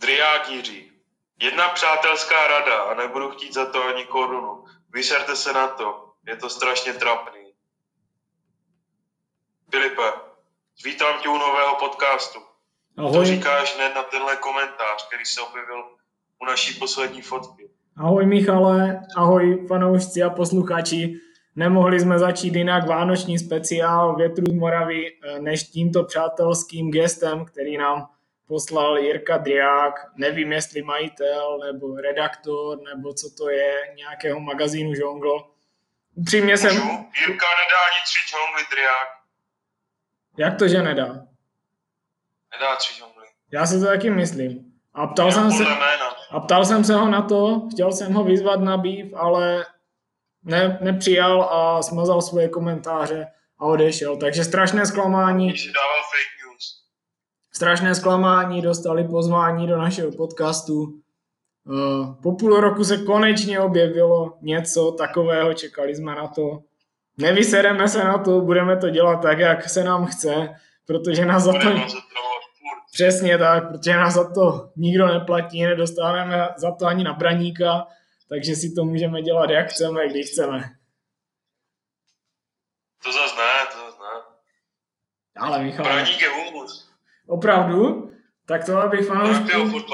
Driák Jiří. Jedna přátelská rada a nebudu chtít za to ani korunu. Vyserte se na to. Je to strašně trapný. Filipe, vítám tě u nového podcastu. Ahoj. Co říkáš hned na tenhle komentář, který se objevil u naší poslední fotky? Ahoj Michale, ahoj fanoušci a posluchači. Nemohli jsme začít jinak vánoční speciál Větru z Moravy eh, než tímto přátelským gestem, který nám poslal Jirka Driák, nevím jestli majitel nebo redaktor nebo co to je, nějakého magazínu Žongl. Upřímně jsem... Jirka nedá ani tři džongly, Driák. Jak to, že nedá? Nedá tři džongly. Já si to taky myslím. A ptal, jsem se, jména. a ptal jsem se ho na to, chtěl jsem ho vyzvat na býv, ale ne, nepřijal a smazal svoje komentáře a odešel. Takže strašné zklamání, Když news. Strašné zklamání, dostali pozvání do našeho podcastu. Eh, Po půl roku se konečně objevilo něco takového, čekali jsme na to. Nevysereme se na to, budeme to dělat tak, jak se nám chce, protože nás za to... Přesně tak, protože nás za to nikdo neplatí, nedostáváme za to ani na braníka, takže si to můžeme dělat, jak chceme, když chceme. To zase ne, to zase ne. Ale Michal, Braník je humus. Opravdu? Tak to abych fanouškům,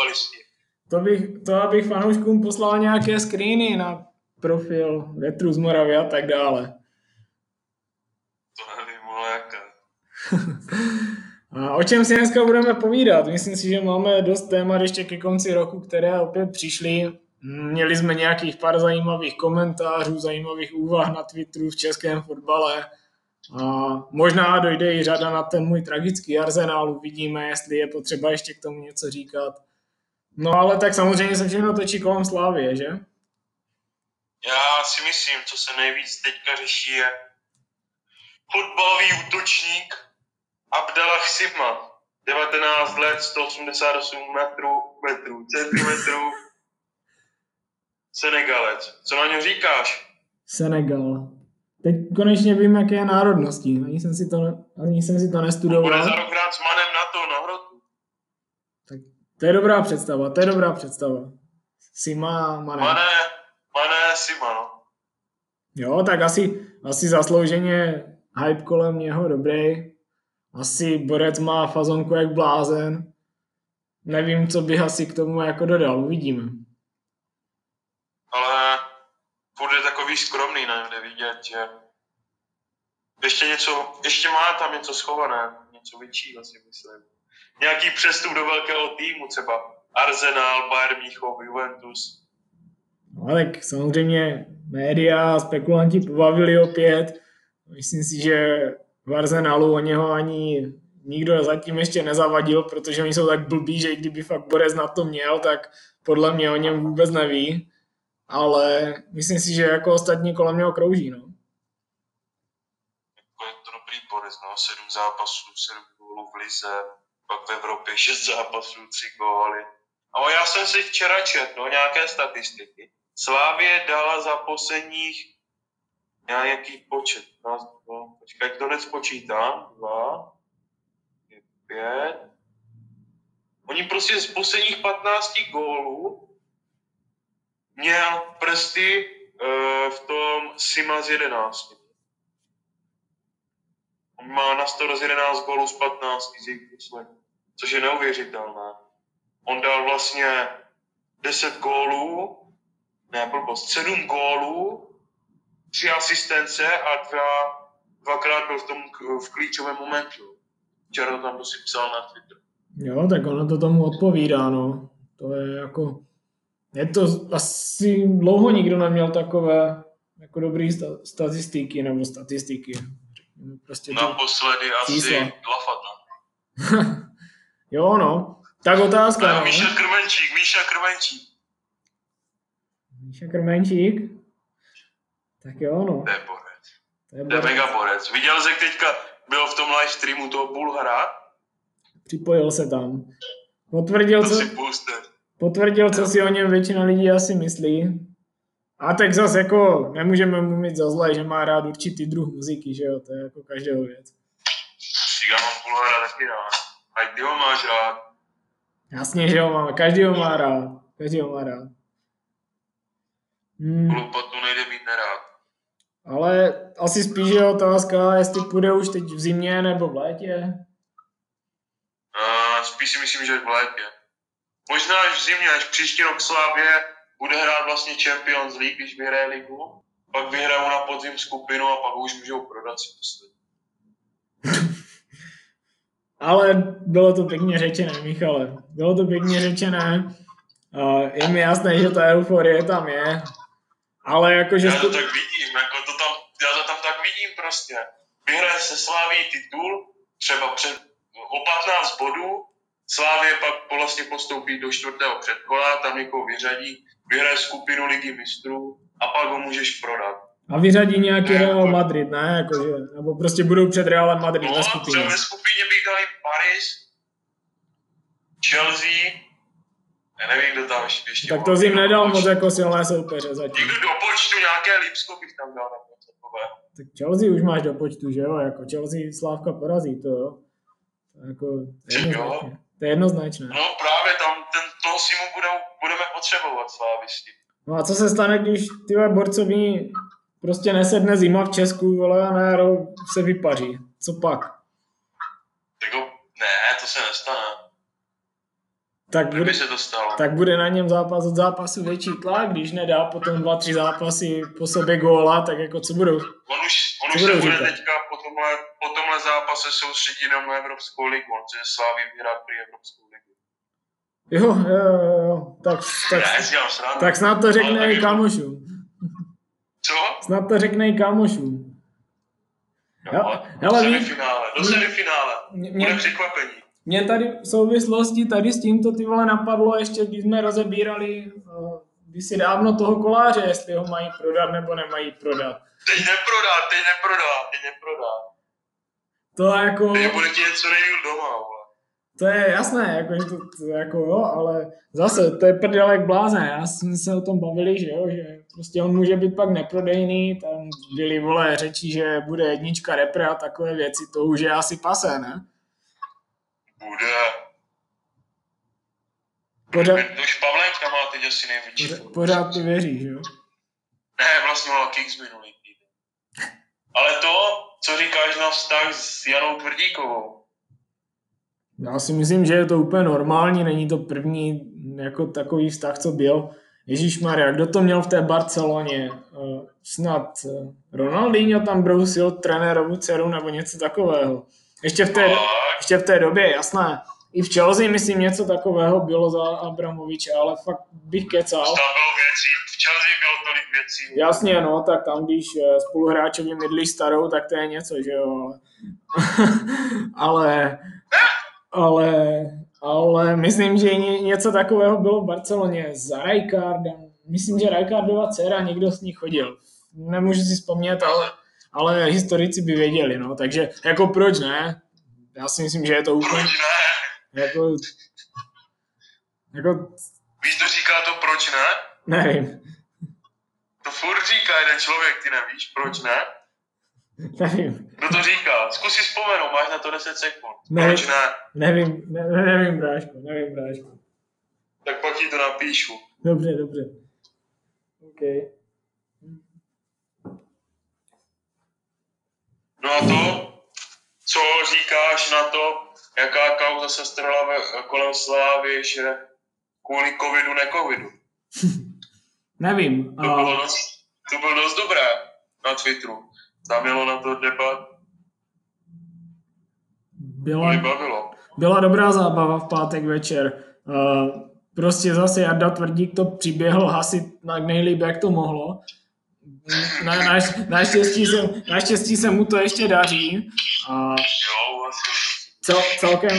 to, bych, to abych fanouškům poslal nějaké screeny na profil Větru z Moravy a tak dále. To nevím, ale jaké. A o čem si dneska budeme povídat? Myslím si, že máme dost témat ještě ke konci roku, které opět přišly. Měli jsme nějakých pár zajímavých komentářů, zajímavých úvah na Twitteru v českém fotbale. A možná dojde i řada na ten můj tragický arzenál, uvidíme, jestli je potřeba ještě k tomu něco říkat. No ale tak samozřejmě se všechno točí kolem Slávie, že? Já si myslím, co se nejvíc teďka řeší je fotbalový útočník Abdallah Sima. 19 let, 188 metrů, metrů, centimetrů. Senegalec. Co na něm říkáš? Senegal. Teď konečně vím, jaké je národnosti. Ani jsem si to, ani jsem si to Bude nestudoval. za rok hrát s Manem na to, na hrotu. Tak to je dobrá představa, to je dobrá představa. Sima, Mané. Mané, Mané Sima, no. Jo, tak asi, asi zaslouženě hype kolem něho dobrý. Asi Borec má fazonku jak blázen. Nevím, co bych asi k tomu jako dodal, uvidíme. ale takový skromný, ne, jde vidět, že ještě něco, ještě má tam něco schované, něco většího si myslím. Nějaký přestup do velkého týmu, třeba Arsenal, Bayern Mnichov, Juventus. No, tak samozřejmě média spekulanti pobavili opět. Myslím si, že v Arsenalu o něho ani nikdo zatím ještě nezavadil, protože oni jsou tak blbí, že i kdyby fakt Borec na to měl, tak podle mě o něm vůbec neví. Ale myslím si, že jako ostatní kolem něho krouží. No. Jako je to dobrý borec, no, sedm zápasů, sedm gólů v lize, pak v Evropě šest zápasů, tři góly. Ale já jsem si včera četl no, nějaké statistiky. Slávě dala za posledních nějaký počet. Raz, dva, počkej, to nespočítám. Dva, pět. Oni prostě z posledních 15 gólů měl prsty uh, v tom Sima z 11. On má na 111 gólů z 15 z jejich posledních, což je neuvěřitelné. On dal vlastně 10 gólů, ne blbost, 7 gólů, 3 asistence a dva, dvakrát byl v tom v klíčovém momentu. Včera tam to si psal na Twitter. Jo, tak ono to tomu odpovídá, no. To je jako... Je to asi dlouho nikdo neměl takové jako dobrý sta- statistiky nebo statistiky. Prostě. Naposledy asi čísla. Lafat, no. jo, no. Tak otázka, no. Míša Krmenčík, Míša Krmenčík. Míša Krmenčík. Tak jo, no. To je borec. To je To je borec. mega borec. Viděl jsi, jak teďka byl v tom live streamu toho Bulhara? Připojil se tam. Potvrdil, To co, si. Potvrdil, co si o něm většina lidí asi myslí. A tak zase jako nemůžeme mu mít za zlé, že má rád určitý druh muziky, že jo, to je jako každého věc. Já mám Bulhara taky rád. A ty ho máš rád. Jasně, že ho máme. Každý ho má rád. Každý ho má rád. Hmm. Hlupotu nejde mít nerád. Ale asi spíš je otázka, jestli půjde už teď v zimě nebo v létě. Uh, spíš si myslím, že v létě. Možná až v zimě, až příští rok Slávě bude hrát vlastně Champions League, když vyhraje ligu. Pak vyhrajou na podzim skupinu a pak už můžou prodat si myslím. Ale bylo to pěkně řečené, Michale. Bylo to pěkně řečené. Je mi jasné, že ta euforie tam je. Ale jakože... Já to tak vidím, jako to tam, já to tam tak vidím prostě. Vyhraje se Sláví titul, třeba před, o 15 bodů, Slávě pak vlastně postoupí do čtvrtého předkola, tam někoho vyřadí, vyhraje skupinu ligy mistrů a pak ho můžeš prodat. A vyřadí nějaký ne, Real jako- Madrid, ne? Jakože, nebo prostě budou před Realem Madrid no, ve skupině. ve skupině bych dali Paris, Chelsea, já nevím, kdo tam ještě, ještě Tak to jim nedal moc jako silné soupeře zatím. Někdo do počtu, nějaké Lipsko bych tam dal nebo takové. Tak Chelsea už máš do počtu, že jo? Jako Chelsea Slávka porazí, to jo. Jako, jednoznačně. To je jednoznačné. No právě tam ten, toho si mu budou, budeme potřebovat slávisti. No a co se stane, když ty borcoví prostě nesedne zima v Česku, vole, a na jaro se vypaří. Co pak? Jako, ne, to se nestane. Tak bude, se to stalo. tak bude na něm zápas od zápasu větší tlak, když nedá potom dva, tři zápasy po sobě góla, tak jako co budou? On už, už se bude říkat? teďka po tomhle, po tomhle zápase soustředí jenom na Evropskou ligu, on chce Slávy vyhrát při Evropskou ligu. Jo, jo, jo, jo. Tak, tak, ne, tak snad to řekne i kamošům. Co? Snad to řekne i kámošům. Hele, do semifinále, do semifinále. Mě, Bude překvapení. Mě tady v souvislosti tady s tímto ty vole napadlo ještě, když jsme rozebírali uh, si dávno toho koláře, jestli ho mají prodat nebo nemají prodat. Teď neprodá, teď neprodá, teď neprodá. To jako... Teď bude ti něco nejdýl doma, vole. To je jasné, jako, že to, to, jako jo, ale zase, to je prdělek blázen. Já jsme se o tom bavili, že jo, že prostě on může být pak neprodejný, tam byly, vole, řeči, že bude jednička repre a takové věci, to už je asi pase, ne? Bude. Pořád, už Pavlenka má teď asi největší. Pořád, pořád ty věříš, jo? Ne, vlastně má Kings minulý týden. Ale to, co říkáš na vztah s Janou Tvrdíkovou, já si myslím, že je to úplně normální, není to první jako takový vztah, co byl. Ježíš Maria, kdo to měl v té Barceloně? Uh, snad uh, Ronaldinho tam brousil trenérovu dceru nebo něco takového. Ještě v, té, ještě v té době, jasné. I v Chelsea, myslím, něco takového bylo za Abramoviče, ale fakt bych kecal. Tam bylo věcí, v Chelsea bylo tolik věcí. Jasně, no, tak tam, když eh, spoluhráčovi mydlí starou, tak to je něco, že jo. ale ale, ale myslím, že něco takového bylo v Barceloně za Rijkaardem. Myslím, že Rijkaardova dcera někdo s ní chodil. Nemůžu si vzpomnět, ale, ale historici by věděli, no. Takže jako proč ne? Já si myslím, že je to úplně... Proč ne? Jako, jako... Víš, to říká to proč ne? Nevím. To furt říká jeden člověk, ty nevíš, proč ne? Nevím. Kdo to říká? Zkus si vzpomenout, máš na to 10 sekund. Nevím, Proč ne? Nevím, ne, nevím, Bráško, nevím, Bráško. Tak pak ti to napíšu. Dobře, dobře. OK. No a to, co říkáš na to, jaká kauza se strala kolem Slávy, že kvůli covidu, necovidu? Nevím. To, bylo dost, to bylo dost dobré na Twitteru. Tam mělo na to debat. Byla, byla dobrá zábava v pátek večer. Uh, prostě zase Jarda Tvrdík to přiběhl hasit na nejlíp, jak to mohlo. Na, na, naštěstí, se, naštěstí se mu to ještě daří. A cel, celkem,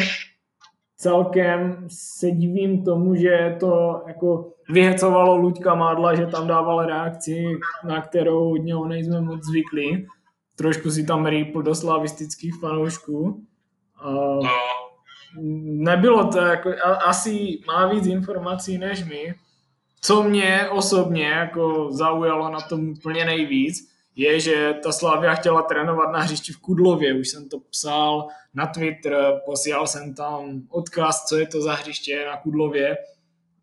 celkem se divím tomu, že to jako vyhecovalo Luďka Mádla, že tam dával reakci, na kterou od něho nejsme moc zvyklí trošku si tam rýpl do slavistických fanoušků. Uh, nebylo to jako, asi má víc informací než my. Co mě osobně jako zaujalo na tom úplně nejvíc, je, že ta Slavia chtěla trénovat na hřišti v Kudlově. Už jsem to psal na Twitter, posílal jsem tam odkaz, co je to za hřiště na Kudlově.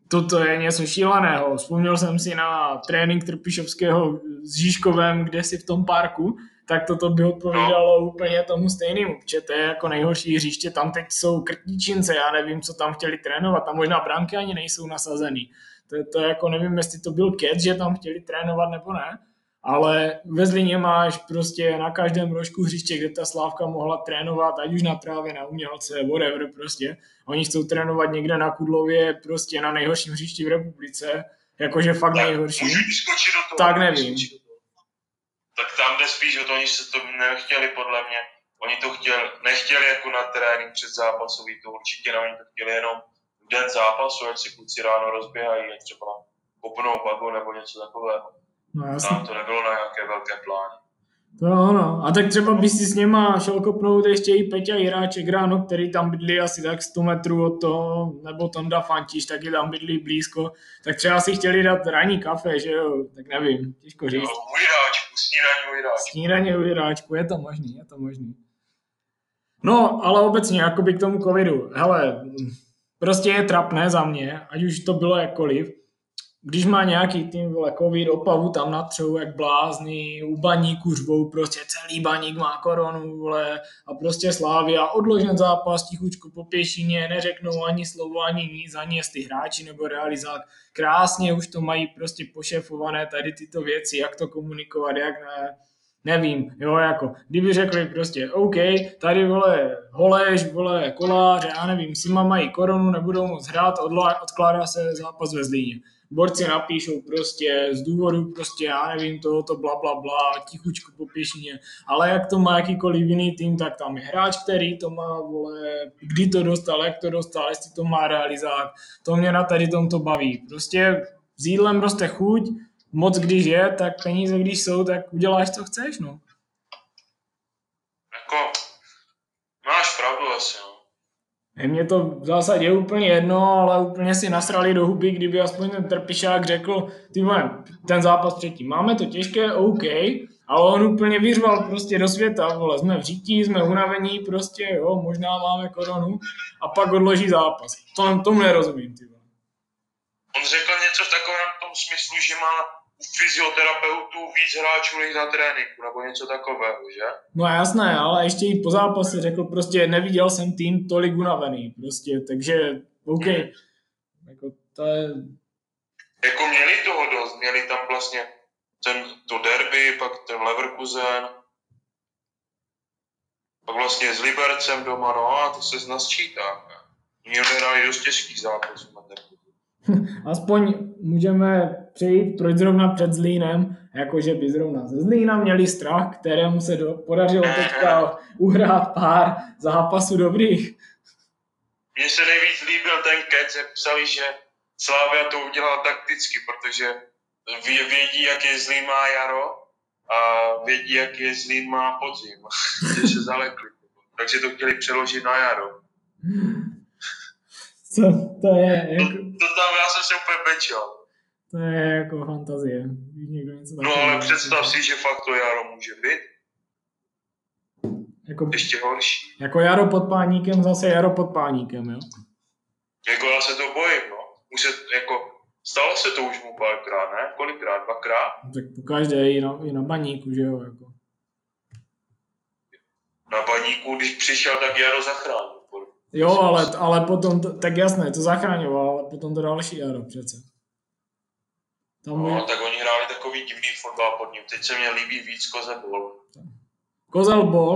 Toto je něco šíleného. Vzpomněl jsem si na trénink Trpišovského s Žižkovem, kde si v tom parku, tak toto by odpovídalo no. úplně tomu stejnému, protože to je jako nejhorší hřiště, tam teď jsou krtičince, já nevím, co tam chtěli trénovat, tam možná branky ani nejsou nasazený. To, to jako nevím, jestli to byl kec, že tam chtěli trénovat nebo ne, ale ve Zlíně máš prostě na každém rožku hřiště, kde ta Slávka mohla trénovat, ať už na trávě, na umělce, whatever prostě. Oni chcou trénovat někde na Kudlově, prostě na nejhorším hřišti v republice, jakože fakt nejhorší. Tak nevím tak tam jde spíš o to, oni se to nechtěli podle mě. Oni to chtěli, nechtěli jako na trénink před zápasový, to určitě ne, oni to chtěli jenom v den zápasu, ať si kluci ráno rozběhají, třeba kopnou bagu nebo něco takového. No, Tam to nebylo na nějaké velké plány. To ano. A tak třeba by si s něma šel kopnout ještě i Peťa Jiráček ráno, který tam bydlí asi tak 100 metrů od toho, nebo Tonda Fantiš, taky tam bydlí blízko, tak třeba si chtěli dát ranní kafe, že jo, tak nevím, těžko říct. No, u Jiráčku, snídaní u Jiráčku. Snídaní u Jiráčku, je to možný, je to možný. No, ale obecně, jakoby k tomu covidu, hele, prostě je trapné za mě, ať už to bylo jakkoliv, když má nějaký tým, vole, covid, opavu tam natřou jak blázny, u baníku řvou, prostě celý baník má koronu, vole, a prostě Slávia, odložen zápas, tichučku po pěšině, neřeknou ani slovo, ani nic, ani jestli hráči nebo realizák. Krásně už to mají prostě pošefované tady tyto věci, jak to komunikovat, jak ne, nevím, jo, jako, kdyby řekli prostě, OK, tady, vole, Holeš, vole, Kolář, já nevím, Sima mají koronu, nebudou moc hrát, odkládá se zápas ve Zlíně borci napíšou prostě z důvodu prostě, já nevím, tohoto bla, bla, bla, tichučku po pěšině, ale jak to má jakýkoliv jiný tým, tak tam je hráč, který to má, vole, kdy to dostal, jak to dostal, jestli to má realizák, to mě na tady tomto baví. Prostě s jídlem roste chuť, moc když je, tak peníze když jsou, tak uděláš, co chceš, no. Jako, máš pravdu asi, no. Je mě to v zásadě úplně jedno, ale úplně si nasrali do huby, kdyby aspoň ten trpišák řekl, ty vole, ten zápas předtím, máme to těžké, OK, ale on úplně vyřval prostě do světa, vole, jsme v řítí, jsme unavení, prostě, jo, možná máme koronu a pak odloží zápas. To, tomu nerozumím, ty vole. On řekl něco v takovém tom smyslu, že má fyzioterapeutů víc hráčů než na tréninku, nebo něco takového, že? No jasné, ale ještě i po zápase řekl prostě, neviděl jsem tým tolik unavený, prostě, takže OK. Hmm. Jako to je... Jako měli toho dost, měli tam vlastně ten, to derby, pak ten Leverkusen, pak vlastně s Libercem doma, no a to se z nás čítá. Měli dost těžkých zápasů. Aspoň můžeme přejít, proč zrovna před Zlínem, jakože by zrovna ze Zlína měli strach, kterému se do, podařilo teďka uhrát pár zápasů dobrých. Mně se nejvíc líbil ten kec, jak psali, že Slávia to udělala takticky, protože vědí, jak je Zlín má jaro a vědí, jak je Zlín má podzim. že se zalekli. Takže to chtěli přeložit na jaro. Co to je? Jako... To, to tam já jsem se úplně bečel. To je jako fantazie. Někdo něco no ale představ si, že fakt to jaro může být. Jako, Ještě horší. Jako jaro pod páníkem, zase jaro pod páníkem, jo? Jako já se to bojím, no. Už se, jako, stalo se to už mu párkrát, ne? Kolikrát? Dvakrát? Tak po každé i na, i na baníku, že jo, jako. Na baníku, když přišel, tak jaro zachránil. Jo, ale, ale potom, to, tak jasné, to zachraňoval, ale potom to další jaro přece. Tam no, je... tak oni hráli takový divný fotbal pod ním. Teď se mě líbí víc Kozelbol. Kozelbol?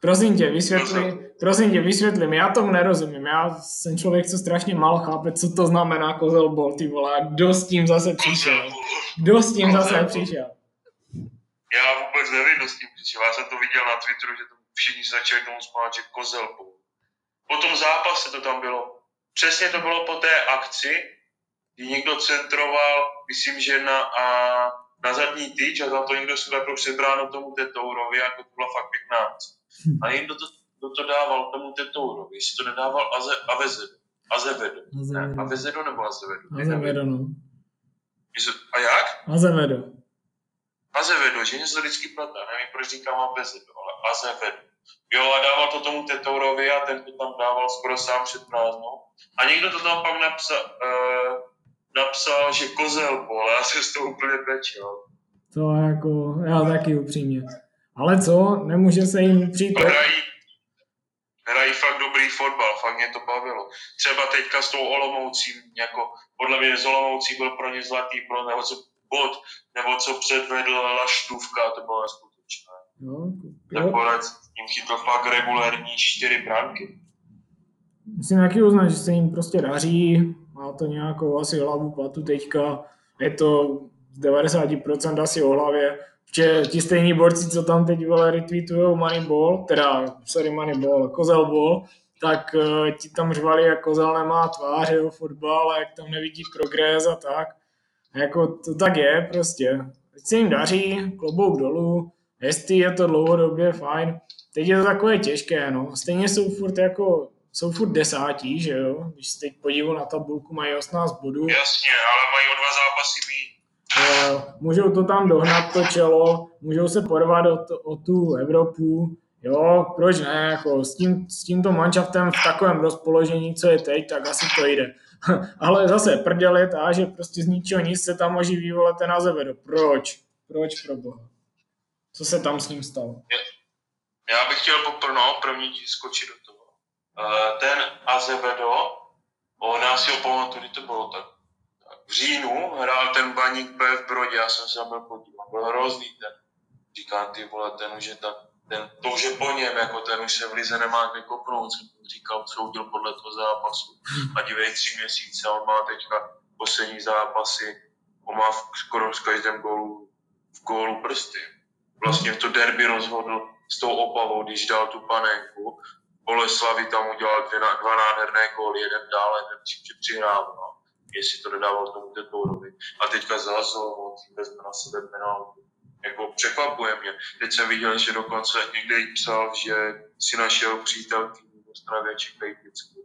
Prosím tě, vysvětli, prosím tě, vysvětlím, já tomu nerozumím, já jsem člověk, co strašně málo chápe, co to znamená kozelbol, ty vole, kdo s tím zase přišel? Kdo s tím zase přišel? Já vůbec nevím, kdo s tím přišel, já jsem to viděl na Twitteru, že to všichni se začali tomu spát, že kozelbol. Po tom zápase to tam bylo. Přesně to bylo po té akci, kdy někdo centroval, myslím, že na, a, na zadní tyč a za to někdo sklepl před bránu tomu Tetourovi, jako to byla fakt pěkná. A někdo to, kdo to dával tomu Tetourovi, jestli to nedával Aze, Avezedo. Azevedo. Azevedo. Avezedo nebo Azevedo? Azevedo, no. A jak? Azevedo. Azevedo, že něco vždycky plete, nevím, proč říkám Abezedo, ale Azevedo. Jo, a dával to tomu Tetourovi a ten to tam dával skoro sám před prázdnou. A někdo to tam pak napsal, uh, napsal, že kozel bol, já se z toho úplně pečel. To jako, já taky upřímně. Ale co, nemůže se jim přijít... Hrají, hrají fakt dobrý fotbal, fakt mě to bavilo. Třeba teďka s tou Olomoucí, jako podle mě z Olomoucí byl pro ně zlatý pro nebo co bod, nebo co předvedl Laštůvka, to bylo neskutečné. Jo, Nakonec jim chytl fakt regulární čtyři branky. Musím taky uznat, že se jim prostě daří, má to nějakou asi hlavu patu teďka, je to z 90% asi o hlavě, že ti stejní borci, co tam teď vole retweetujou Moneyball, teda, sorry Moneyball, Kozelball, tak uh, ti tam řvali, jak Kozel nemá tvář, jo, fotbal, a jak tam nevidí progres a tak. A jako to tak je prostě. Teď se jim daří, klobouk dolů, jestli je to dlouhodobě fajn. Teď je to takové těžké, no. Stejně jsou furt jako, jsou furt desátí, že jo. Když se teď podívám na tabulku, mají 18 bodů. Jasně, ale mají o dva zápasy. Eh, můžou to tam dohnat to čelo, můžou se porvat o, to, o tu Evropu, jo, proč ne, jako s, tím, s tímto manšaftem v takovém rozpoložení, co je teď, tak asi to jde. Ale zase prdel je ta, že prostě z ničeho nic se tam oživí, vole, ten Azevedo. Proč? Proč pro boha? Co se tam s ním stalo? Já bych chtěl poprno první skočit do toho. Uh, ten Azevedo, on asi ho pamatuju, kdy to bylo tak v říjnu hrál ten baník B v Brodě, já jsem se tam byl podívat, byl hrozný ten. Říkám, ty vole, ten už je tak, ten, to už je po něm, jako ten už se v lize nemá kde kopnout, jsem říkal, co udělal podle toho zápasu. A dívej, tři měsíce, on má teďka poslední zápasy, on má skoro v každém gólu, v gólu prsty. Vlastně v to derby rozhodl s tou opavou, když dal tu panenku. Boleslavi tam udělal dvě, dva nádherné góly, jeden dál, jeden přihrál. No jestli to dodával tomu Tetourovi. A teďka zase moc vezme na sebe penaltu. Jako překvapuje mě. Teď jsem viděl, že dokonce někde jí psal, že si našel přítelky v Ostravě vždycky.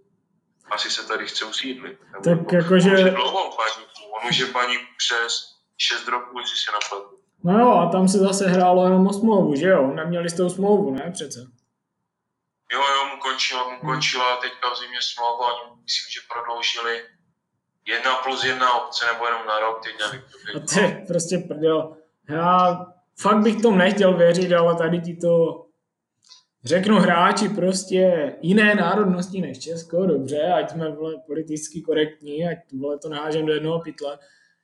Asi se tady chce usídlit. Tak jakože... On už je. On paník přes 6 roků, jestli se napadl. No jo, a tam se zase hrálo jenom o smlouvu, že jo? Neměli tou smlouvu, ne přece? Jo, jo, mu končila, mu končila teďka v zimě smlouva, oni myslím, že prodloužili jedna plus jedna obce nebo jenom na rok, teď nevím. A to je prostě prdel. Já fakt bych tomu nechtěl věřit, ale tady ti to řeknu hráči prostě jiné národnosti než Česko, dobře, ať jsme vole, politicky korektní, ať vole, to nehážem do jednoho pytle.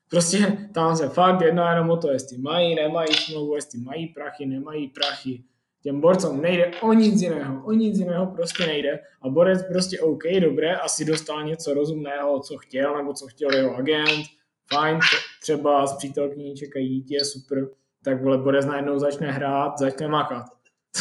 Prostě tam se fakt jedná jenom o to, jestli mají, nemají smlouvu, jestli mají prachy, nemají prachy. Těm borcům nejde o nic jiného, o nic jiného prostě nejde. A borec prostě OK, dobré, asi dostal něco rozumného, co chtěl, nebo co chtěl jeho agent, fajn, třeba s přítelkyní čekají dítě, super, tak vole borec najednou začne hrát, začne makat.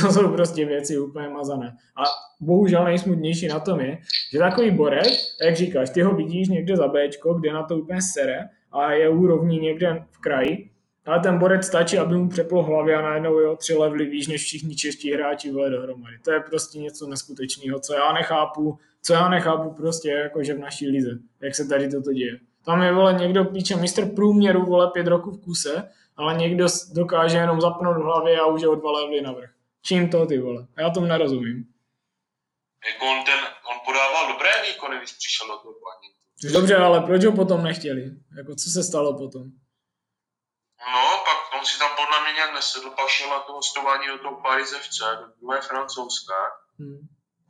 To jsou prostě věci úplně mazané. A bohužel nejsmutnější na tom je, že takový borec, jak říkáš, ty ho vidíš někde za Bčko, kde na to úplně sere a je úrovní někde v kraji, ale ten borec stačí, aby mu přeplo hlavě a najednou jo, tři levely výš než všichni čeští hráči vole dohromady. To je prostě něco neskutečného, co já nechápu, co já nechápu prostě jakože v naší lize, jak se tady toto děje. Tam je vole někdo píče mistr průměru vole pět roků v kuse, ale někdo dokáže jenom zapnout v hlavě a už je o dva levely navrh. Čím to ty vole? Já tomu nerozumím. Jako on, ten, on podával dobré výkony, když přišel do toho paní. Dobře, ale proč ho potom nechtěli? Jako co se stalo potom? No, pak on si tam podle mě nějak nesedl, pak šel na to hostování do toho Paris FC, do druhé francouzské. Hmm.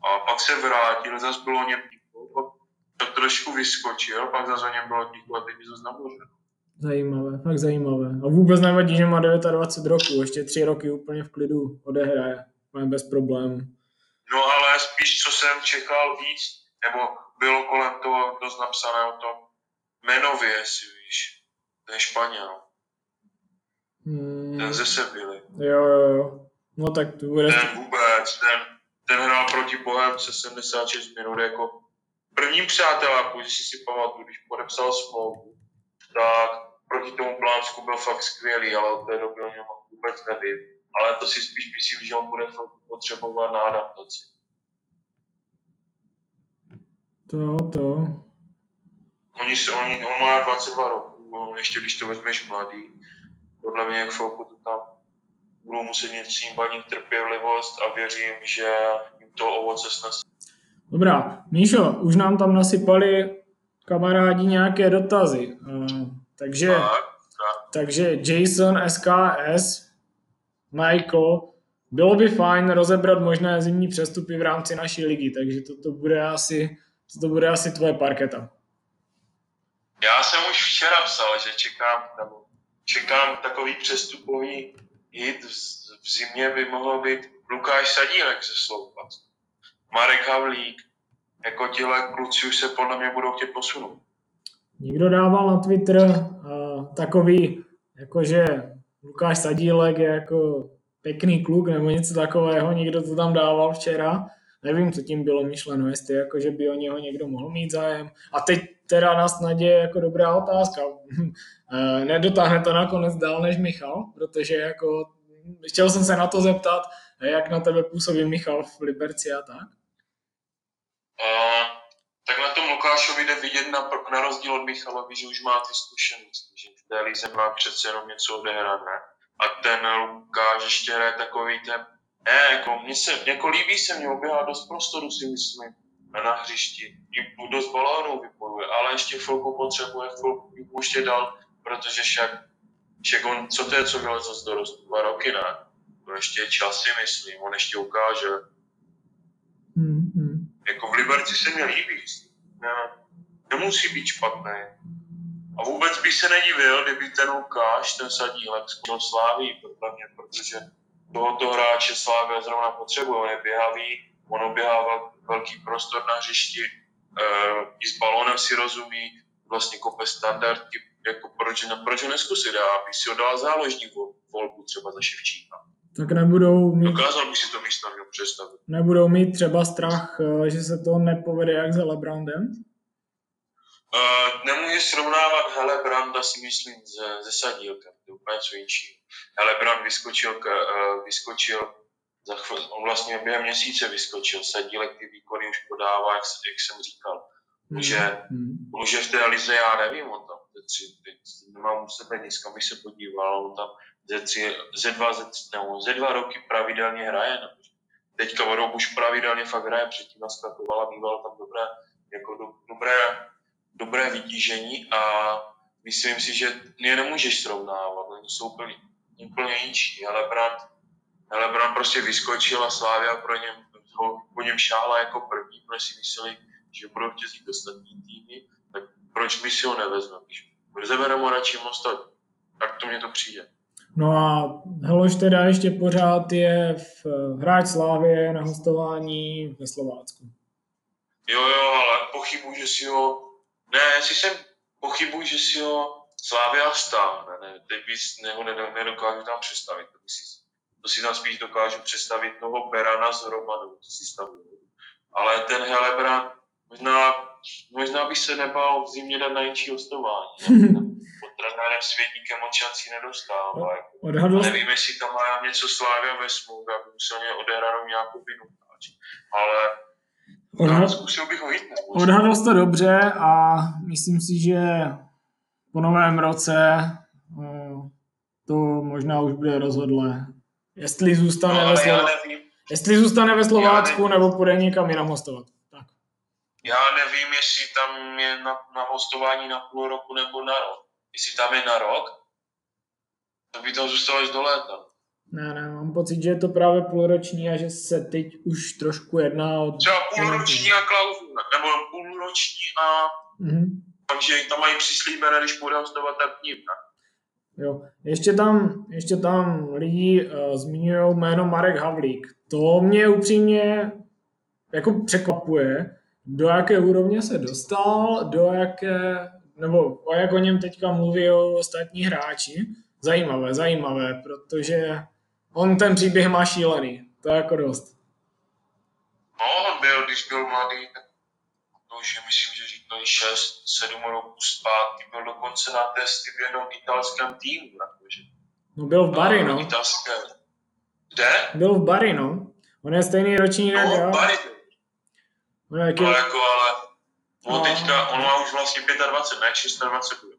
A pak se vrátil, zase bylo něm pak tak trošku vyskočil, pak zase o něm bylo ticho a teď zase naboře. Zajímavé, fakt zajímavé. A vůbec nevadí, že má 29 roků, ještě tři roky úplně v klidu odehraje, má bez problémů. No ale spíš, co jsem čekal víc, nebo bylo kolem toho dost napsané o tom jmenově, si víš, ten Španěl. Hmm. Ten ze Sevily. Jo, jo, jo. No tak to bude... Ten vůbec, ten, ten hrál proti Bohemce 76 minut jako prvním přáteláku, když si pamatuju, když podepsal smlouvu, tak proti tomu Plánsku byl fakt skvělý, ale od té doby o něm vůbec nevím. Ale to si spíš myslím, že on bude potřebovat na adaptaci. To, to. Oni, oni, on má 22 roků, ještě když to vezmeš mladý, podle mě chvilku to tam budou muset něčím banit trpělivost a věřím, že jim to ovoce snesou. Dobrá, Míšo, už nám tam nasypali kamarádi nějaké dotazy. Uh, takže, Tak, tak. takže Jason SKS, Michael, bylo by fajn rozebrat možné zimní přestupy v rámci naší ligy, takže toto bude asi, toto bude asi tvoje parketa. Já jsem už včera psal, že čekám, nebo čekám takový přestupový hit v, v zimě by mohl být Lukáš Sadílek ze Sloupat. Marek Havlík, jako tihle kluci už se podle mě budou chtět posunout. Někdo dával na Twitter uh, takový, jakože Lukáš Sadílek je jako pěkný kluk nebo něco takového, někdo to tam dával včera. Nevím, co tím bylo myšleno, jestli jako, že by o něho někdo mohl mít zájem. A teď teda na snadě je jako dobrá otázka. Eh, Nedotáhne to nakonec dál než Michal, protože jako chtěl jsem se na to zeptat, jak na tebe působí Michal v Liberci a tak. Uh, tak na tom Lukášovi jde vidět na, na rozdíl od Michalovi, že už má ty zkušenosti, že v té lize má přece jenom něco odehrát, ne? A ten Lukáš ještě hraje takový ten, ne, jako, mně se, jako líbí se mě, oběhá dost prostoru si myslím na hřišti, i dost balónů vypojuje, ale ještě chvilku potřebuje chvilku vypouštět dál, protože však, však on, co to je, co vylezl z dorostu, dva roky, ne? To ještě je čas, si myslím, on ještě ukáže. Jako v Liberci se mi líbí. Ne, nemusí být špatný. A vůbec bych se nedivil, kdyby ten Lukáš, ten sadílek, skončil Sláví, protože tohoto hráče Slávě zrovna potřebuje. On je běhavý, on oběhá vel, velký prostor na hřišti, e, i s balónem si rozumí, vlastně kope standardky, jako proč, proč ho neskusit, já si ho dal záložní vol, volbu třeba za Ševčíka. Tak nebudou mít, Dokázal bych si to výstavně představit. nebudou mít třeba strach, eh, že se to nepovede jak s Lebrandem? Uh, nemůžu srovnávat Helebranda si myslím se, se Sadílkem, to je úplně co jiného. Helebrand vyskočil, k, uh, vyskočil za chvíli, on vlastně během měsíce vyskočil, Sadílek ty výkony už podává, jak, jak jsem říkal. Může, Hmm. může v té lize, já nevím, on tam ze tři, teď nemám u sebe nic, kam bych se podíval, on tam ze, tři, ze, dva, ze, tři, no, ze dva roky pravidelně hraje. No. Teďka o rok už pravidelně fakt hraje, předtím naskakoval a býval tam dobré, jako do, dobré dobré vytížení a myslím si, že je nemůžeš srovnávat, oni jsou úplně, úplně jinčí. Helebrand, Helebrand prostě vyskočil a Slávia pro něm, ho, po něm šála jako první, protože si mysleli, že budou chtět jít ostatní týmy, tak proč by si ho nevezme? Když rozebereme ho radši Mostad, tak to mně to přijde. No a Heloš teda ještě pořád je v hráč Slávě na hostování ve Slovácku. Jo, jo, ale pochybuji, že si ho, ne, jestli jsem pochybuji, že si ho Slávia stáhne, ne, teď bys neho nedokážu tam představit, to, si, to si tam spíš dokážu představit toho Berana z Romanu, to si stavu. Ale ten Helebrand, možná, možná by se nebál v zimě dát na jinčí hostování. Trenérem Světníkem od šancí nedostává. Jako. Odhadl, Nevím, jestli tam má něco Slávia ve smlouvě, aby musel mě odehrát nějakou vinu. Ale odhadl, no, zkusil bych ho jít. odhadl to dobře a myslím si, že po novém roce eh, to možná už bude rozhodlé. Jestli zůstane, No, ve, Slova... jestli zůstane ve Slovácku nebo půjde někam jinam hostovat. Tak. já nevím, jestli tam je na, na hostování na půl roku nebo na rok. Jestli tam je na rok, to by to zůstalo až do léta. Ne, ne, mám pocit, že je to právě půlroční a že se teď už trošku jedná o... Třeba půlroční a klauzule, nebo půlroční a Mhm. takže tam mají přislíbené, když bude hostovat, tak ním, ne? Jo. Ještě tam, ještě tam lidi uh, zmiňují jméno Marek Havlík. To mě upřímně jako překvapuje, do jaké úrovně se dostal, do jaké, nebo o jak o něm teďka mluví o ostatní hráči. Zajímavé, zajímavé, protože on ten příběh má šílený. To je jako dost. No, on byl, když byl mladý, tak to už je, myslím, že říkali 6-7 roků zpátky, byl dokonce na testy v jednom italském týmu, jakože. No byl v Bari, no. Italské. Kde? Byl v Bari, no. On je stejný ročník jak No, já. Bari. On je taky, No, jako, ale No. teďka, on má už vlastně 25, ne 26 bude.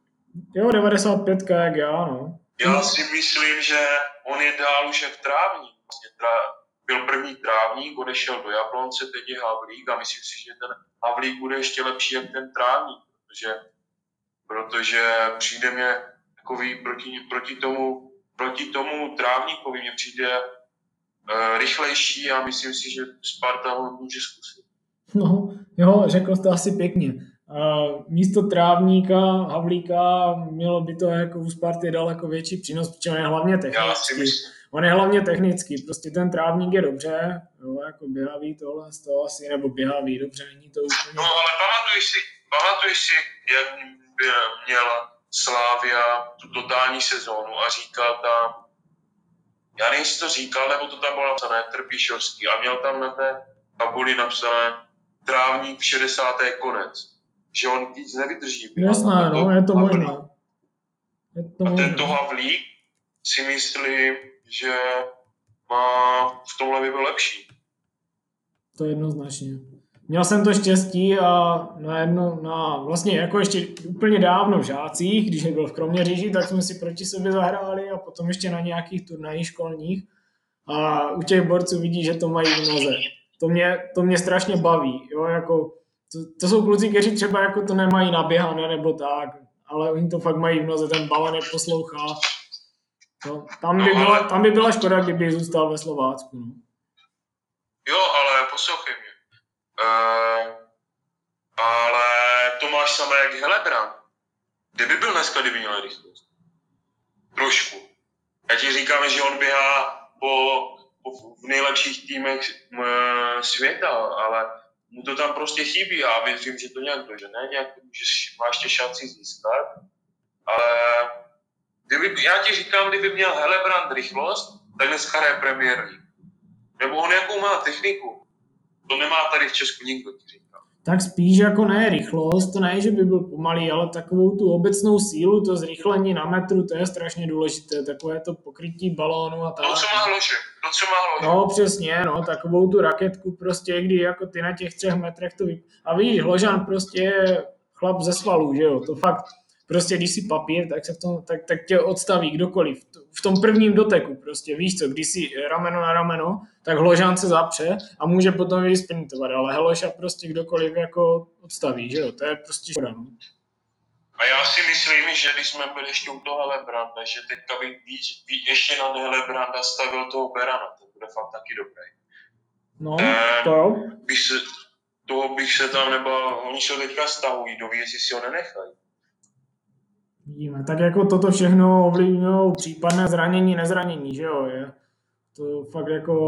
jo, 95 jak já, no. Já si myslím, že on je dál už jak trávník. Vlastně trá, byl první trávník, odešel do Jablonce, teď je Havlík a myslím si, že ten Havlík bude ještě lepší jak ten trávník, protože, protože přijde mě takový proti, proti tomu, proti tomu trávníkovi mě přijde uh, rychlejší a myslím si, že Sparta ho může zkusit. No, jo, řekl jsi to asi pěkně. Uh, místo trávníka, Havlíka, mělo by to jako u Sparty daleko větší přínos, protože on je hlavně technický. On je hlavně technický, prostě ten trávník je dobře, jo, jako běhavý tohle z toho asi, nebo běhavý, dobře, není to úplně... No ale pamatuješ si, pamatuješ si, jak měl Slávia tu totální sezónu a říkal tam, já nevím, jestli to říkal, nebo to tam bylo napsané, Trpišovský, a měl tam na té tabuli napsané trávník v 60. konec. Že on víc nevydrží. Jasné, no, je to možné. Je to a tento Havlík si myslím, že má v tomhle by byl lepší. To je jednoznačně. Měl jsem to štěstí a na jedno, na vlastně jako ještě úplně dávno v žácích, když byl v Kroměříži, tak jsme si proti sobě zahráli a potom ještě na nějakých turnajích školních a u těch borců vidí, že to mají v noze. To mě, to mě strašně baví, jo, jako to, to jsou kluci, kteří třeba jako to nemají naběhané nebo tak, ale oni to fakt mají v noze, ten balon je poslouchá. No, tam, by no, byla, tam by byla škoda, kdyby zůstal ve Slovácku. No. Jo, ale poslouchej mě. Uh, ale to máš samé jak Helebrand. Kdyby byl dneska, kdyby měl rychlost? Trošku. Já ti říkám, že on běhá po v nejlepších týmech světa, ale mu to tam prostě chybí a věřím, že to nějak dožene, nějak můžeš, máš ještě šanci získat, ale kdyby, já ti říkám, kdyby měl Helebrand rychlost, tak dneska Premier League. Nebo on jakou má techniku, to nemá tady v Česku nikdo, ti říkám tak spíš jako ne rychlost, to ne, že by byl pomalý, ale takovou tu obecnou sílu, to zrychlení na metru, to je strašně důležité, takové to pokrytí balónu a tak. To, co má hlože, to, co má hlože. No, přesně, no, takovou tu raketku prostě, kdy jako ty na těch třech metrech to vy... A víš, Hložan prostě je chlap ze svalů, že jo, to fakt, prostě když si papír, tak, se v tom, tak, tak tě odstaví kdokoliv. V tom prvním doteku prostě, víš co, když si rameno na rameno, tak hložán se zapře a může potom vysprintovat, ale heloša prostě kdokoliv jako odstaví, že jo, to je prostě škoda. No. A já si myslím, že když jsme byli ještě u toho Helebranda, že teďka bych víc, víc ještě na Helebranda stavil toho Berana, to bude fakt taky dobrý. No, Ten, to jo. Bych se, toho bych se tam nebo oni se teďka stahují, do si ho nenechají. Vidíme. Tak jako toto všechno ovlivňují případné zranění, nezranění, že jo? Je to fakt jako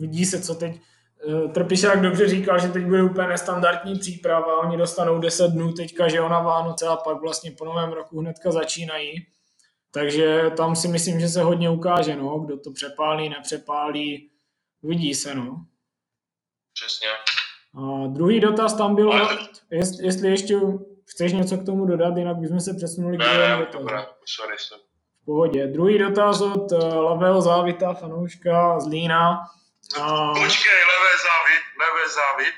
vidí se, co teď eh, Trpišák dobře říkal, že teď bude úplně nestandardní příprava, oni dostanou 10 dnů teďka, že jo, na Vánoce a pak vlastně po novém roku hnedka začínají. Takže tam si myslím, že se hodně ukáže, no, kdo to přepálí, nepřepálí, vidí se, no. Přesně. A druhý dotaz tam byl, jest, jestli ještě Chceš něco k tomu dodat, jinak bychom se přesunuli k druhému dotazu. Sorry. V pohodě. Druhý dotaz od uh, Lavého Závita, fanouška z Lína. A... Počkej, levé závit, levé závit.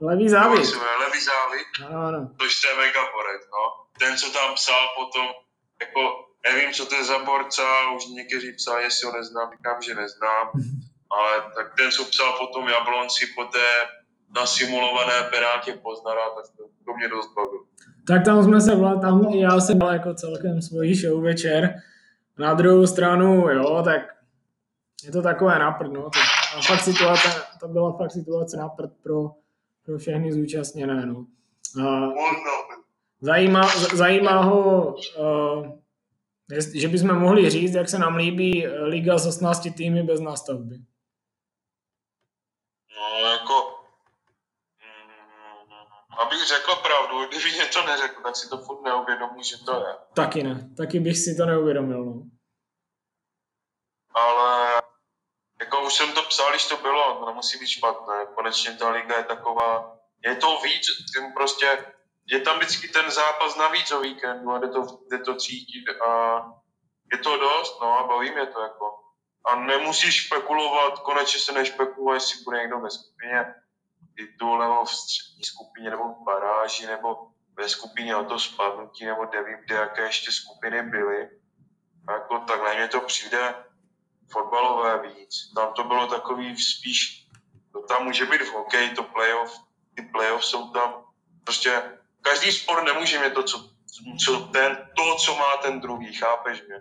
Levý závit. No, levý závit. Ano. To je mega porek, no. Ten, co tam psal potom, jako nevím, co to je za borca, už někteří psali, jestli ho neznám, říkám, že neznám, ale tak ten, co psal potom Jablonci po té nasimulované penátě Poznara, tak to, to mě dost bavilo. Tak tam jsme se, tam já jsem byl jako celkem svojí show večer. Na druhou stranu, jo, tak je to takové naprd, no. To, a fakt situace, to byla fakt situace naprd pro, pro všechny zúčastněné, no. A zajímá, zajímá ho, uh, že bychom mohli říct, jak se nám líbí liga s 18 týmy bez nástavby. No, jako Abych řekl pravdu, kdyby mě to neřekl, tak si to furt neuvědomuji, že to je. Taky ne, taky bych si to neuvědomil. No. Ale jako už jsem to psal, když to bylo, to musí být špatné. Konečně ta liga je taková, je to víc, tím prostě, je tam vždycky ten zápas navíc o víkendu a jde to, jde to cítit a je to dost, no a baví mě to jako. A nemusíš spekulovat, konečně se nešpekuluje, jestli bude někdo ve skupině titul nebo v střední skupině nebo v baráži nebo ve skupině o to spadnutí nebo nevím, kde jaké ještě skupiny byly. A jako takhle mně to přijde fotbalové víc. Tam to bylo takový spíš, to tam může být v hokeji, to playoff, ty playoff jsou tam, prostě každý sport nemůže mít to, co, co ten, to, co má ten druhý, chápeš mě?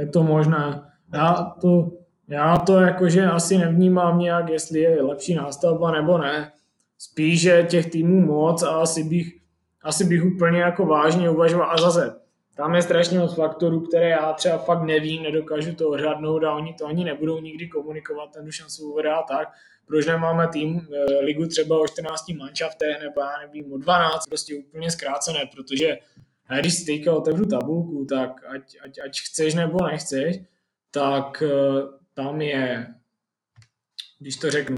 Je to možné. Já to, já to jakože asi nevnímám nějak, jestli je lepší nástavba nebo ne. Spíš, že těch týmů moc a asi bych, asi bych úplně jako vážně uvažoval. A zase, tam je strašně moc faktorů, které já třeba fakt nevím, nedokážu to odhadnout a oni to ani nebudou nikdy komunikovat, ten šanci a tak. Proč nemáme tým, e, ligu třeba o 14 manšaftech nebo já nevím, o 12, prostě úplně zkrácené, protože a když si teďka otevřu tabulku, tak ať, ať, ať chceš nebo nechceš, tak uh, tam je, když to řeknu,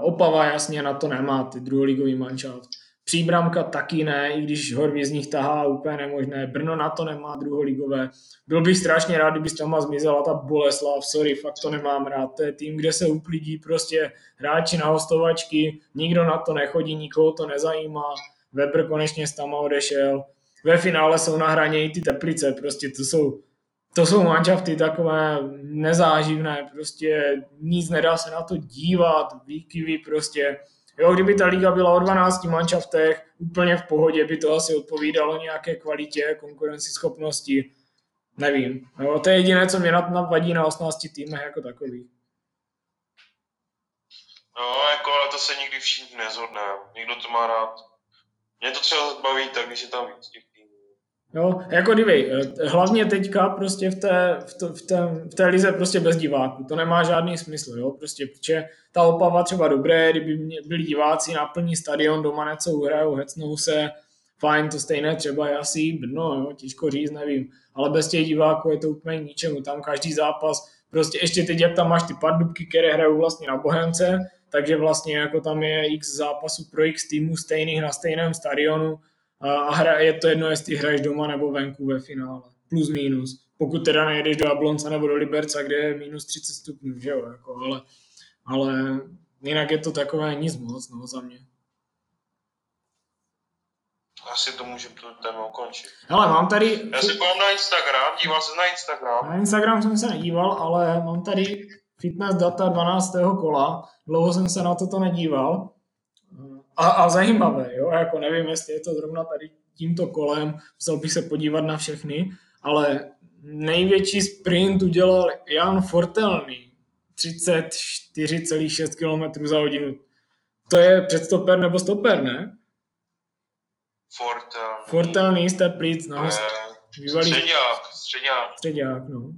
Opava jasně na to nemá, ty druholigový manšaft. Příbramka taky ne, i když Horvě z nich tahá úplně nemožné. Brno na to nemá druholigové. Byl bych strašně rád, kdyby tam zmizela ta Boleslav, sorry, fakt to nemám rád. To je tým, kde se uklidí prostě hráči na hostovačky, nikdo na to nechodí, nikoho to nezajímá. Weber konečně s tam odešel ve finále jsou na hraně i ty Teplice, prostě to jsou, to jsou manšafty takové nezáživné, prostě nic nedá se na to dívat, výkyvy prostě. Jo, kdyby ta liga byla o 12 manšaftech, úplně v pohodě by to asi odpovídalo nějaké kvalitě, konkurenceschopnosti. Nevím. Jo, to je jediné, co mě vadí na 18 týmech jako takový. No, jako, ale to se nikdy všichni nezhodne. Někdo to má rád. Mě to třeba baví tak, když je tam víc těch Jo, jako dívej, eh, hlavně teďka prostě v té, v, to, v, té, v té lize prostě bez diváků, to nemá žádný smysl, jo, prostě, protože ta Opava třeba dobré, kdyby byli diváci, naplní stadion, doma něco uhrajou, hecnou se, fajn, to stejné třeba je asi Brno, jo, těžko říct, nevím, ale bez těch diváků je to úplně ničemu, tam každý zápas, prostě ještě teď, jak tam máš ty pardubky, které hrajou vlastně na Bohemce, takže vlastně jako tam je x zápasů pro x týmů stejných na stejném stadionu, a hra, je to jedno, jestli hraješ doma nebo venku ve finále. Plus minus. Pokud teda nejedeš do Ablonca nebo do Liberca, kde je minus 30 stupňů, že jo, jako, ale, ale jinak je to takové nic moc, no, za mě. Asi to můžeme to téma ukončit. Hele, mám tady... Já se pojím na Instagram, díval se na Instagram. Na Instagram jsem se nedíval, ale mám tady fitness data 12. kola. Dlouho jsem se na toto nedíval a, a zajímavé, jo, jako nevím, jestli je to zrovna tady tímto kolem, musel bych se podívat na všechny, ale největší sprint udělal Jan Fortelný, 34,6 km za hodinu. To je předstoper nebo stoper, ne? Fortelný. Fortelný z Teplic, no. Bývalý... Středňák, středňák. Středňák, no.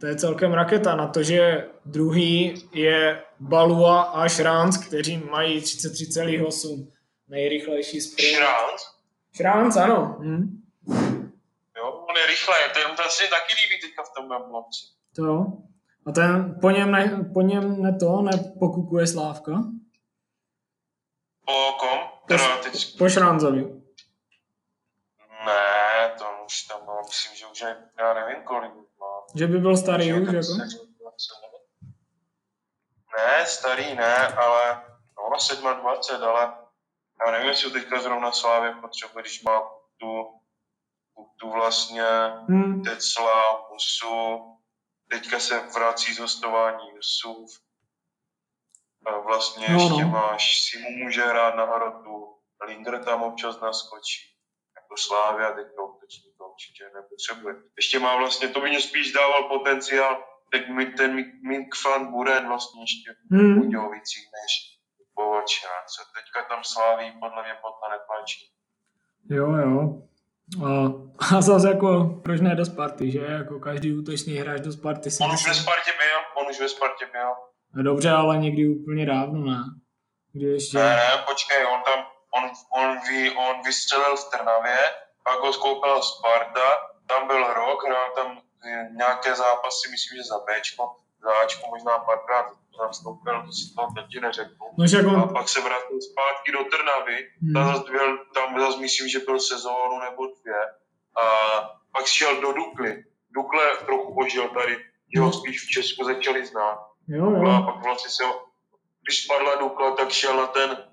To je celkem raketa na to, že druhý je Balua a Šránc, kteří mají 33,8 nejrychlejší sprint. Šránc? Šránc, ano. Hm. Jo, on je rychle, ten, ten se taky líbí teďka v tom blokci. To. A ten po něm ne, po něm ne to, nepokukuje Slávka? Po kom? Po, teď... po Šráncovi. Ne, to už tam bylo, myslím, že už je, já nevím kolik že by byl starý už, jako? Ne, starý ne, ale no, 27, ale já nevím, jestli teďka zrovna Slávě potřebuje, když má tu, tu vlastně hmm. Tesla, Musu, teďka se vrací z hostování Jusuf. A vlastně no, ještě no. máš, Simu může hrát na hrotu, Linger tam občas naskočí, jako Slávia teďka útočník určitě nepotřebuje. Ještě má vlastně, to by mě spíš dával potenciál, tak mi ten Mink Fan Buren vlastně ještě hmm. v Budějovicích než Co Teďka tam sláví, podle mě podle nepáčí. Jo, jo. A, a zase jako, proč ne do Sparty, že? Jako každý útočný hráč do Sparty si On už ve Spartě byl, on už ve Spartě byl. No dobře, ale někdy úplně dávno, ne? Kdy ještě... Ne, ne, počkej, on tam, on, on, vy, on vystřelil v Trnavě, pak ho skoupila Sparta, tam byl rok, hrál tam nějaké zápasy, myslím, že za Bčko, za Ačko možná párkrát tam stoupil, to si to teď neřeknu. No, že on... A pak se vrátil zpátky do Trnavy, hmm. tam, zase byl, tam zase myslím, že byl sezónu nebo dvě. A pak šel do Dukly. Dukle trochu požil tady, že ho hmm. spíš v Česku začali znát. Jo, jo. A pak vlastně se ho, když spadla Dukla, tak šel na ten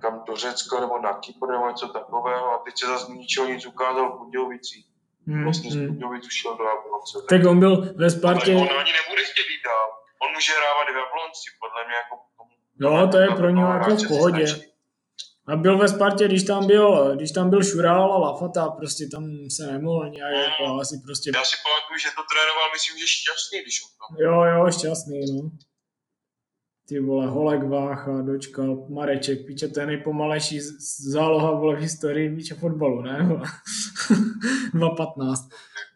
kam do Řecka nebo na Kypr nebo něco takového a teď se zase ničeho nic ukázal v Budějovicích. Hmm, Vlastně z hmm. Budějovic šel do Jablonce. Tak on byl ve Spartě, Ale on ani nebude chtět jít dál. On může hrávat v Jablonci, podle mě jako... jo, to je pro něho No, jako v pohodě. A byl ve Spartě, když tam byl, když tam byl Šurál a Lafata, prostě tam se nemohl nějak jako asi prostě, Já si pamatuju, že to trénoval, myslím, že šťastný, když on tam. jo, jo, šťastný, no. Ty vole, Holek Vácha, dočkal, Mareček, píče, to je nejpomalejší záloha vole v historii píče fotbalu, ne? 2.15.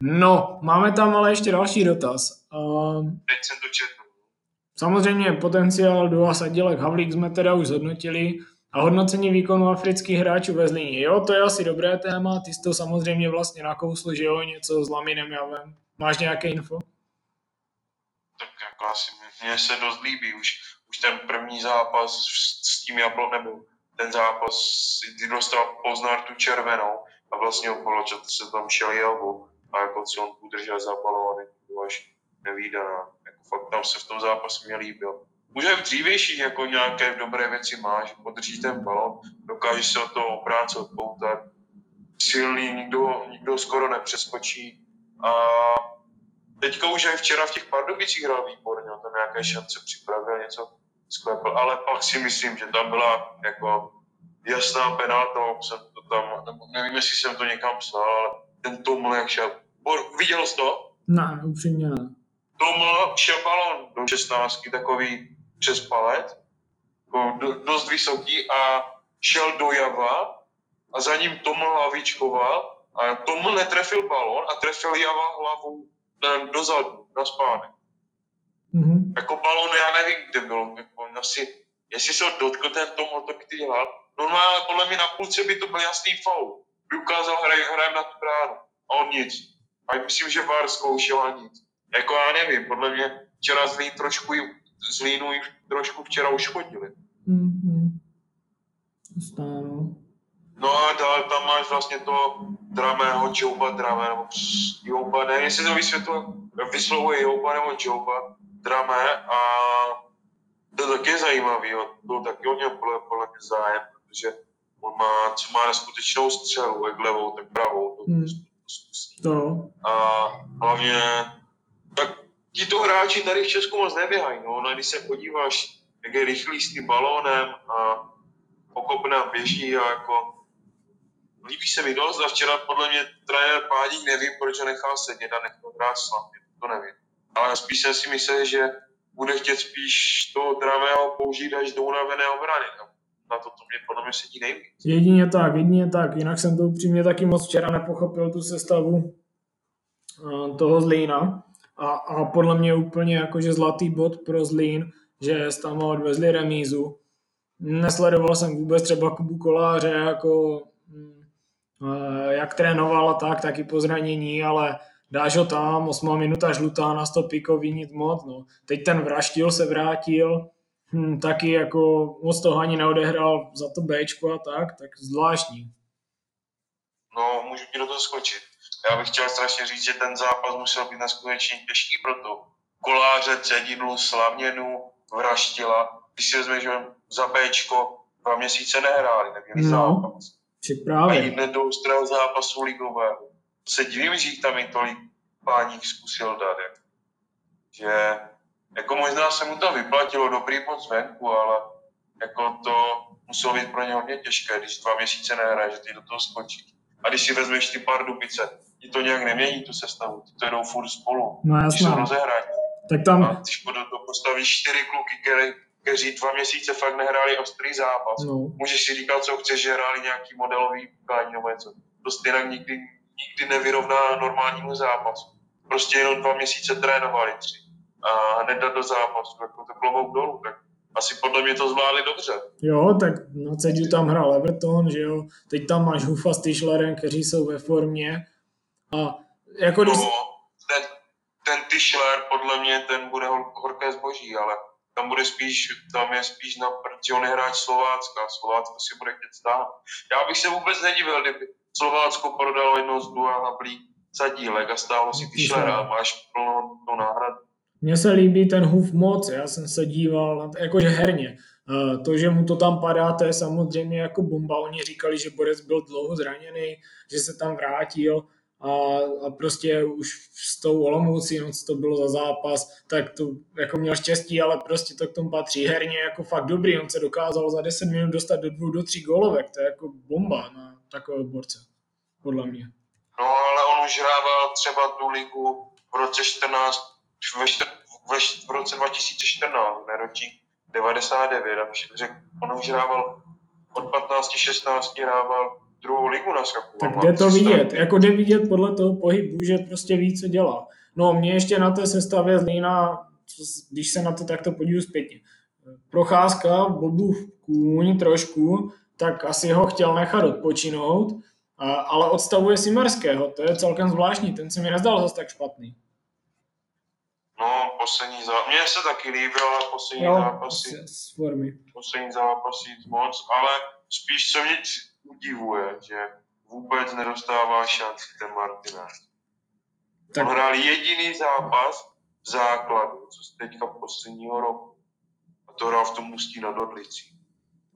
No, máme tam ale ještě další dotaz. Um, Teď jsem to četl. Samozřejmě potenciál Dua Sadilek Havlík jsme teda už zhodnotili a hodnocení výkonu afrických hráčů ve Zlíně. Jo, to je asi dobré téma, ty jsi to samozřejmě vlastně nakousl, že jo, něco s Laminem Javem. Máš nějaké info? Tak jako asi mně se dost líbí už, už ten první zápas s, tím Jablon, nebo ten zápas, kdy dostal Poznar tu červenou a vlastně o poločas se tam šel Jelvo a jako co on udržel za balóny, to až nevýdaná. Jako fakt tam se v tom zápase mě líbil. Může v dřívějších jako nějaké dobré věci máš, podrží ten balon, dokáže se od toho obránce odpoutat, silný, nikdo, nikdo skoro nepřeskočí a teďka už aj včera v těch Pardubicích hrál výborně, on tam nějaké šance připravil, něco sklepl, ale pak si myslím, že tam byla jako jasná penalta, jsem to tam, nebo nevím, jestli jsem to někam psal, ale ten Toml, jak šel, viděl jsi to? Ne, upřímně ne. Toml šel balon do 16, takový přes palet, jako do, dost vysoký a šel do Java a za ním Toml hlavičkoval a Toml netrefil balon a trefil Java hlavou na- dozadu, na spánek. Mhm. Jako balon, já nevím, kde byl, jako asi, jestli se ho dotkl ten Toml, to ty dělal. Normálně podle mě na půlce by to byl jasný foul. By ukázal, hraj, hrajem na tu bránu. A on nic. A myslím, že VAR zkoušel a nic. Jako já nevím, podle mě včera Zlín trošku, Zlínu trošku včera uškodili. Mhm. Stáno. No a dál tam máš vlastně to dramého Jouba Drame, nebo pss, Jouba, ne, jestli to vysvětluje, vyslovuje Jouba nebo Jouba Drame a to je taky zajímavý, jo. to taky o něm podle, podle mě zájem, protože on má, co má neskutečnou střelu, jak levou, tak pravou, to, Hmm. To, A hlavně, tak tito hráči tady v Česku moc neběhají, no, no když se podíváš, jak je rychlý s tím balónem a pokopne a běží a jako líbí se mi dost a včera podle mě trenér Pádík nevím, proč ho nechal sedět a nechal hrát slavně, to nevím. Ale spíš jsem si myslel, že bude chtět spíš toho dramého použít až do unavené obrany. No. Na to to mě podle mě sedí nejvíc. Jedině tak, jedině tak. Jinak jsem to upřímně taky moc včera nepochopil, tu sestavu eh, toho Zlína. A, a podle mě úplně jakože zlatý bod pro Zlín, že tam odvezli remízu. Nesledoval jsem vůbec třeba Kubu Koláře, jako hm, eh, jak trénoval a tak, taky po zranění, ale dáš ho tam, osmá minuta žlutá na stopikový, nic moc. No. Teď ten vraštil se vrátil, hm, taky jako moc toho ani neodehrál za to Bčko a tak, tak zvláštní. No, můžu ti do toho skočit. Já bych chtěl strašně říct, že ten zápas musel být neskutečně těžký pro to. Koláře, Cedidlu, Slavněnu, Vraštila. Když si vezmeš, že za Bčko dva měsíce nehráli, neměli No. zápas. A právě. jít hned do ostrého zápasu ligového. Se divím, že jich tam i tolik páník zkusil dát. Jak. Že jako možná se mu to vyplatilo dobrý moc venku, ale jako to muselo být pro ně hodně těžké, když dva měsíce nehraje, že ty do toho skočí. A když si vezmeš ty Pardubice, ti to nějak nemění tu sestavu, ti to jdou furt spolu, No když jsou jasná. rozehraní. Tak A tam, když do toho postavíš čtyři kluky, které, kteří dva měsíce fakt nehráli ostrý zápas, no, můžeš si říkat, co chceš, že hráli nějaký modelový utkání nebo něco. To stejně nikdy, nikdy nevyrovná normálnímu zápasu. Prostě jenom dva měsíce trénovali tři a hned do zápasu, jako to klobouk dolů, tak asi podle mě to zvládli dobře. jo, tak na Cediu tam hrál Everton, že jo, teď tam máš Hufa s Tischlerem, kteří jsou ve formě a jako když, No, ten, ten Tischler, podle mě, ten bude hor- horké zboží, ale tam bude spíš, tam je spíš na prd, on je hráč Slovácka, Slovácko si bude chtět stát. Já bych se vůbec nedivil, kdyby Slovácko prodalo jednou z Dua Hablí za dílek a stálo si Tischlera a máš plno to náhradu. mně se líbí ten Huf moc, já jsem se díval, jakože herně. Eh, To, že mu to tam padá, to je samozřejmě jako bomba. Oni říkali, že Borec byl dlouho zraněný, že se tam vrátil a, a prostě už s tou Olomoucí, no co to bylo za zápas, tak to jako měl štěstí, ale prostě to k tomu patří. Herně jako fakt dobrý, on se dokázal za 10 minut dostat do dvou, do tří golovek, to je jako bomba na takové borce, podle mě. No ale on už hrával třeba tu ligu v roce 14, ve, ve, v roce 2014, ne ročník 99, a řekl, on už hrával od 15-16 hrával druhou ligu na skaku. Tak jde to vidět, jako jde vidět podle toho pohybu, že prostě ví, co dělá. No mě ještě na té sestavě Zlína, když se na to takto podívám zpětně, procházka, Bobův kůň trošku, tak asi ho chtěl nechat odpočinout, ale odstavuje si Merského, to je celkem zvláštní, ten se mi nezdal zase tak špatný. No, poslední zápas, mně se taky líbil, ale poslední jo, zápasy, formy. poslední zápasy moc, ale spíš co mě udivuje, že vůbec nedostává šanci ten Martinez. Tak. On hrál jediný zápas v základu, co se teďka posledního roku. A to hrál v tom Ústí nad Orlicí.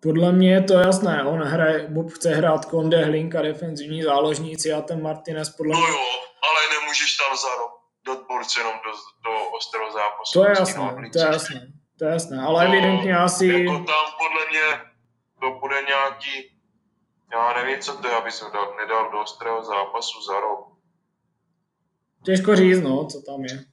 Podle mě je to jasné, on hraje, Bob chce hrát Konde, Hlinka, defenzivní záložníci a ten Martinez podle mě... No jo, ale nemůžeš tam za rok dát borce jenom do, do ostrého zápasu. To je jasné, to je jasné, to je jasné, ale no, evidentně asi... Jako tam podle mě to bude nějaký já nevím, co to je, aby se dal, nedal do ostrého zápasu za rok. Těžko říct, no, co tam je.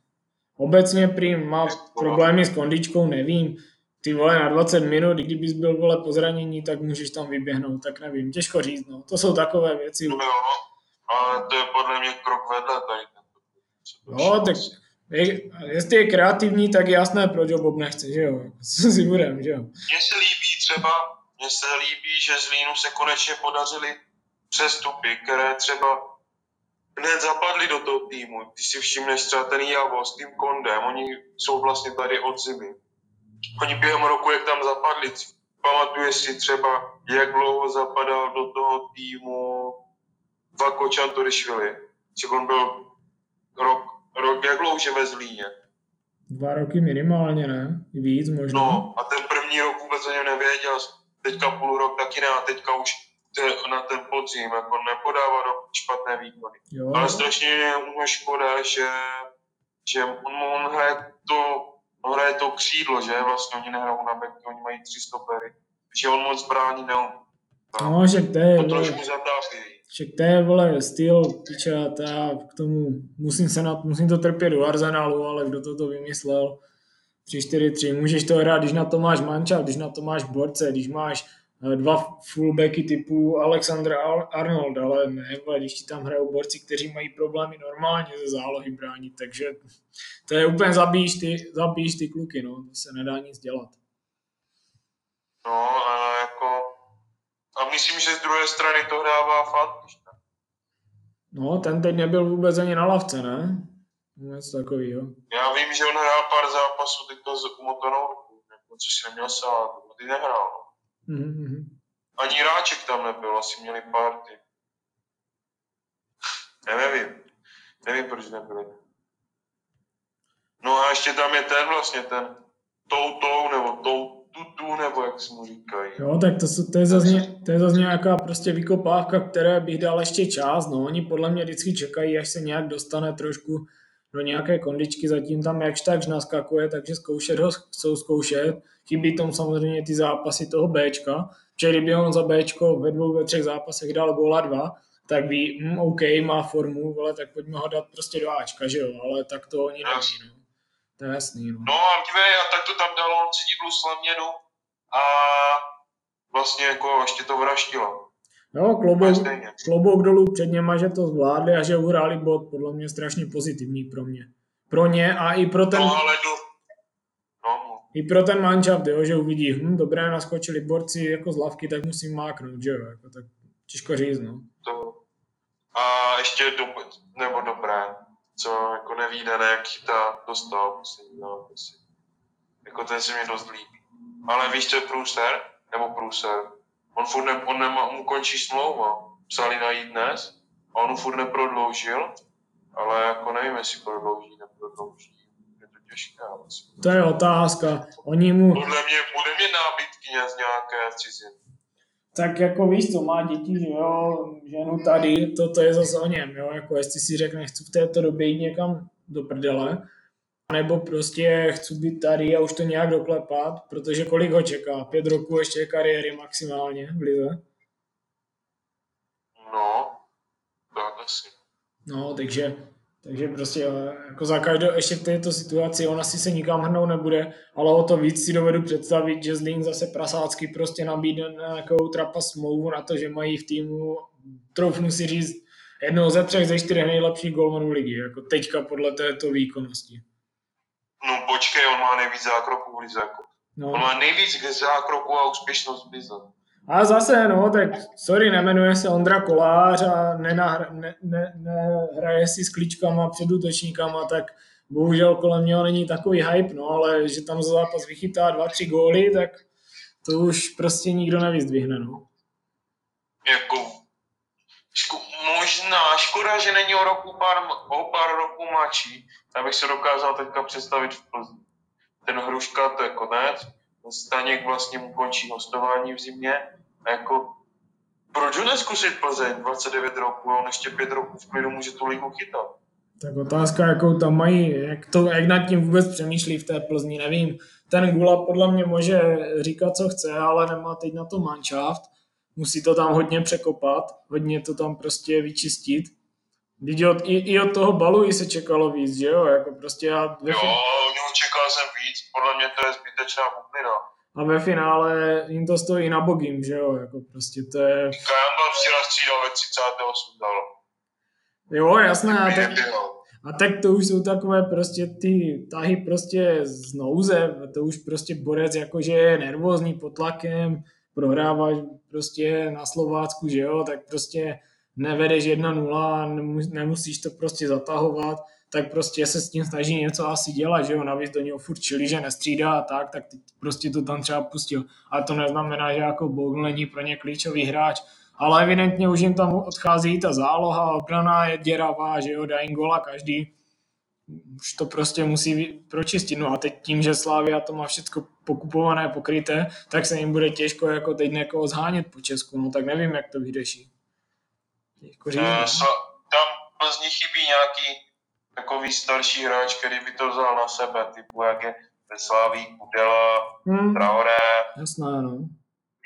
Obecně prým má problémy s kondičkou, nevím. Ty vole na 20 minut, kdybys byl vole po zranění, tak můžeš tam vyběhnout, tak nevím, těžko říct, no. To jsou takové věci. No jo, ale to je podle mě krok vedle tady. No, tak je, jestli je kreativní, tak je jasné, proč ho Bob nechce, že jo? Co si budem, že jo? Mně se líbí třeba mně se líbí, že z Línu se konečně podařily přestupy, které třeba hned zapadly do toho týmu. Ty si všimneš třeba ten Javo s tím Kondem, oni jsou vlastně tady od zimy. Oni během roku, jak tam zapadli, pamatuješ si třeba, jak dlouho zapadal do toho týmu Vako Čantorišvili? Že on byl rok, rok, jak dlouho ve Zlíně? Dva roky minimálně, ne? Víc možná. No a ten první rok vůbec o něm nevěděl teďka půl rok taky ne a teďka už te, na ten podzim jako nepodává do špatné výkony. Jo. Ale strašně je mu škoda, že, že on, on hraje to, on hraje to křídlo, že vlastně oni nehrajou na back, oni mají tři stopery, že on moc brání neumí. No, že to je, to trošku zatápí. Však to je, vole, styl, piča, já k tomu musím, se na, musím to trpět do Arsenalu, ale kdo to to vymyslel, 3-4-3. Můžeš to hrát, když na to máš manča, když na to máš borce, když máš eh, dva fullbacky typu Alexander Arnold, ale ne, když ti tam hrajou borci, kteří mají problémy normálně ze zálohy bránit, takže to je úplně zabíjíš ty, zabíjíš ty kluky, no, to se nedá nic dělat. No, a jako, a myslím, že z druhé strany to hrává fakt. No, ten teď nebyl vůbec ani na lavce, ne? Něco takového. Já vím, že on hrál pár zápasů teďka s umotanou jako, což si neměl sát, ty nehrál. Mm-hmm. Ani Ráček tam nebyl, asi měli party. Já nevím. Nevím, proč nebyli. No a ještě tam je ten vlastně, ten toutou, nebo tou, tutu, nebo jak se mu říkají. Jo, tak to, to, je zase, to je zase nějaká prostě vykopávka, které bych dal ještě čas, no oni podle mě vždycky čekají, až se nějak dostane trošku do nějaké kondičky, zatím tam jakž takž naskakuje, takže zkoušet ho chcou zkoušet. Chybí tomu samozřejmě ty zápasy toho Bčka, že kdyby on za Bčko ve dvou, ve třech zápasech dal góla dva, tak ví, hm, OK, má formu, ale tak pojďme ho dát prostě do Ačka, že jo, ale tak to oni neví, no. To je jasný, no. No a dívej, a tak to tam dalo on cididlu slaměnu a vlastně jako ještě to vraštilo. No, klobouk, klobouk dolů před něma, že to zvládli a že uhráli bod, podle mě strašně pozitivní pro mě. Pro ně a i pro ten... No, ale do... no. I pro ten manšaft, jo, že uvidí, hm, dobré, naskočili borci jako z lavky, tak musím máknout, že jo, jako, tak těžko říct, no. To. A ještě do, nebo dobré, co jako nevídané, jak chytá, dostal musím zápasy. Jako ten se mi dost líbí. Ale víš, co je průser? Nebo průser? On furt ne, on nemá, mu končí smlouva. Psali na jí dnes a on furt neprodloužil, ale jako nevím, jestli prodlouží, neprodlouží. Je to těžké. To je otázka. Oni mu... Podle mě bude mě nábytky z nějaké ciziny. tak jako víš co, má děti, že jo, ženu tady, to, to je zase o něm, jo, jako jestli si řekne, chci v této době jít někam do prdele, nebo prostě chci být tady a už to nějak doklepat, protože kolik ho čeká? Pět roků ještě kariéry maximálně v lize? No, tak asi. No, takže, takže prostě jako za každou, ještě v této situaci on asi se nikam hrnout nebude, ale o to víc si dovedu představit, že Zlín zase prasácky prostě nabídne nějakou trapa smlouvu na to, že mají v týmu, troufnu si říct, jednou ze třech ze čtyřech nejlepších golmanů ligy, jako teďka podle této výkonnosti. No počkej, on má nejvíc zákroků v lize. Jako. No. On má nejvíc zákroků a úspěšnost v lize. A zase, no, tak sorry, nemenuje se Ondra Kolář a nenahra, ne, ne, nehraje si s klíčkama před útočníkama, tak bohužel kolem něho není takový hype, no, ale že tam za zápas vychytá dva, tři góly, tak to už prostě nikdo nevyzdvihne, no. Jako, ško, možná, škoda, že není o roku pár, o pár roků mladší, abych se dokázal teďka představit v Plzni. Ten Hruška, to je konec, Staněk vlastně mu končí hostování v zimě. A jako, proč ho neskusit Plzeň 29 roků, on ještě 5 roků v klidu může tu ligu chytat. Tak otázka, jakou tam mají, jak, to, jak nad tím vůbec přemýšlí v té Plzni, nevím. Ten Gula podle mě může říkat, co chce, ale nemá teď na to manšaft. Musí to tam hodně překopat, hodně to tam prostě vyčistit. Od, i, i, od toho balu se čekalo víc, že jo? Jako prostě já ve jo, jo, čekal jsem víc, podle mě to je zbytečná bublina. A ve finále jim to stojí na bogím, že jo? Jako prostě to je... Kajamba včera střídal ve 38 dal. Jo, jasné. A tak, a tak to už jsou takové prostě ty tahy prostě z nouze, to už prostě borec jakože je nervózní pod tlakem, prohráváš prostě na Slovácku, že jo, tak prostě nevedeš 1-0, nemusíš to prostě zatahovat, tak prostě se s tím snaží něco asi dělat, že jo, navíc do něho furt čili, že nestřídá a tak, tak prostě to tam třeba pustil. Ale to neznamená, že jako Bogle není pro ně klíčový hráč, ale evidentně už jim tam odchází ta záloha, obrana je děravá, že jo, dají gola každý, už to prostě musí pročistit. No a teď tím, že Slávia to má všechno pokupované, pokryté, tak se jim bude těžko jako teď někoho zhánět po Česku, no tak nevím, jak to vyřeší. Jako uh, so, tam Plzni chybí nějaký takový starší hráč, který by to vzal na sebe, typu jak je Veslaví, Kudela, hmm. Traoré. Jasná, no.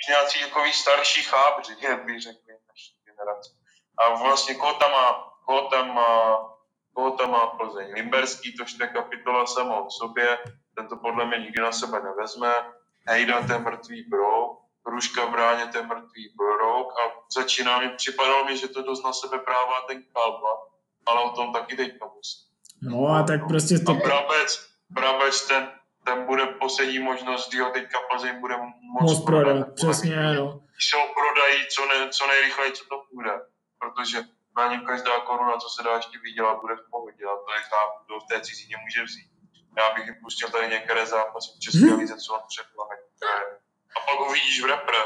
Nějací takový starší chábři, jak bych řekl, naší generace. A vlastně koho tam má, koho tam má, koho tam má Plzeň? Limberský, to je kapitola samo o sobě, ten to podle mě nikdy na sebe nevezme. Hejda, ten mrtvý bro, Ruška v bráně, ten mrtvý brok a začíná mi, připadalo mi, že to dost na sebe prává ten Kalba, ale o tom taky teď musí. No a tak prostě to... A Brabec, Brabec ten, ten bude poslední možnost, kdy ho teďka Plzeň bude moc, moc prodat. prodat. Přesně, no. Když ho prodají co, ne, co nejrychleji, co to půjde. Protože na něm každá koruna, co se dá ještě vydělat, bude v pohodě. A to je chápu, kdo v té cizině může vzít. Já bych jim pustil tady některé zápasy v České hmm. lize, co on předplaví. A pak ho vidíš v repre.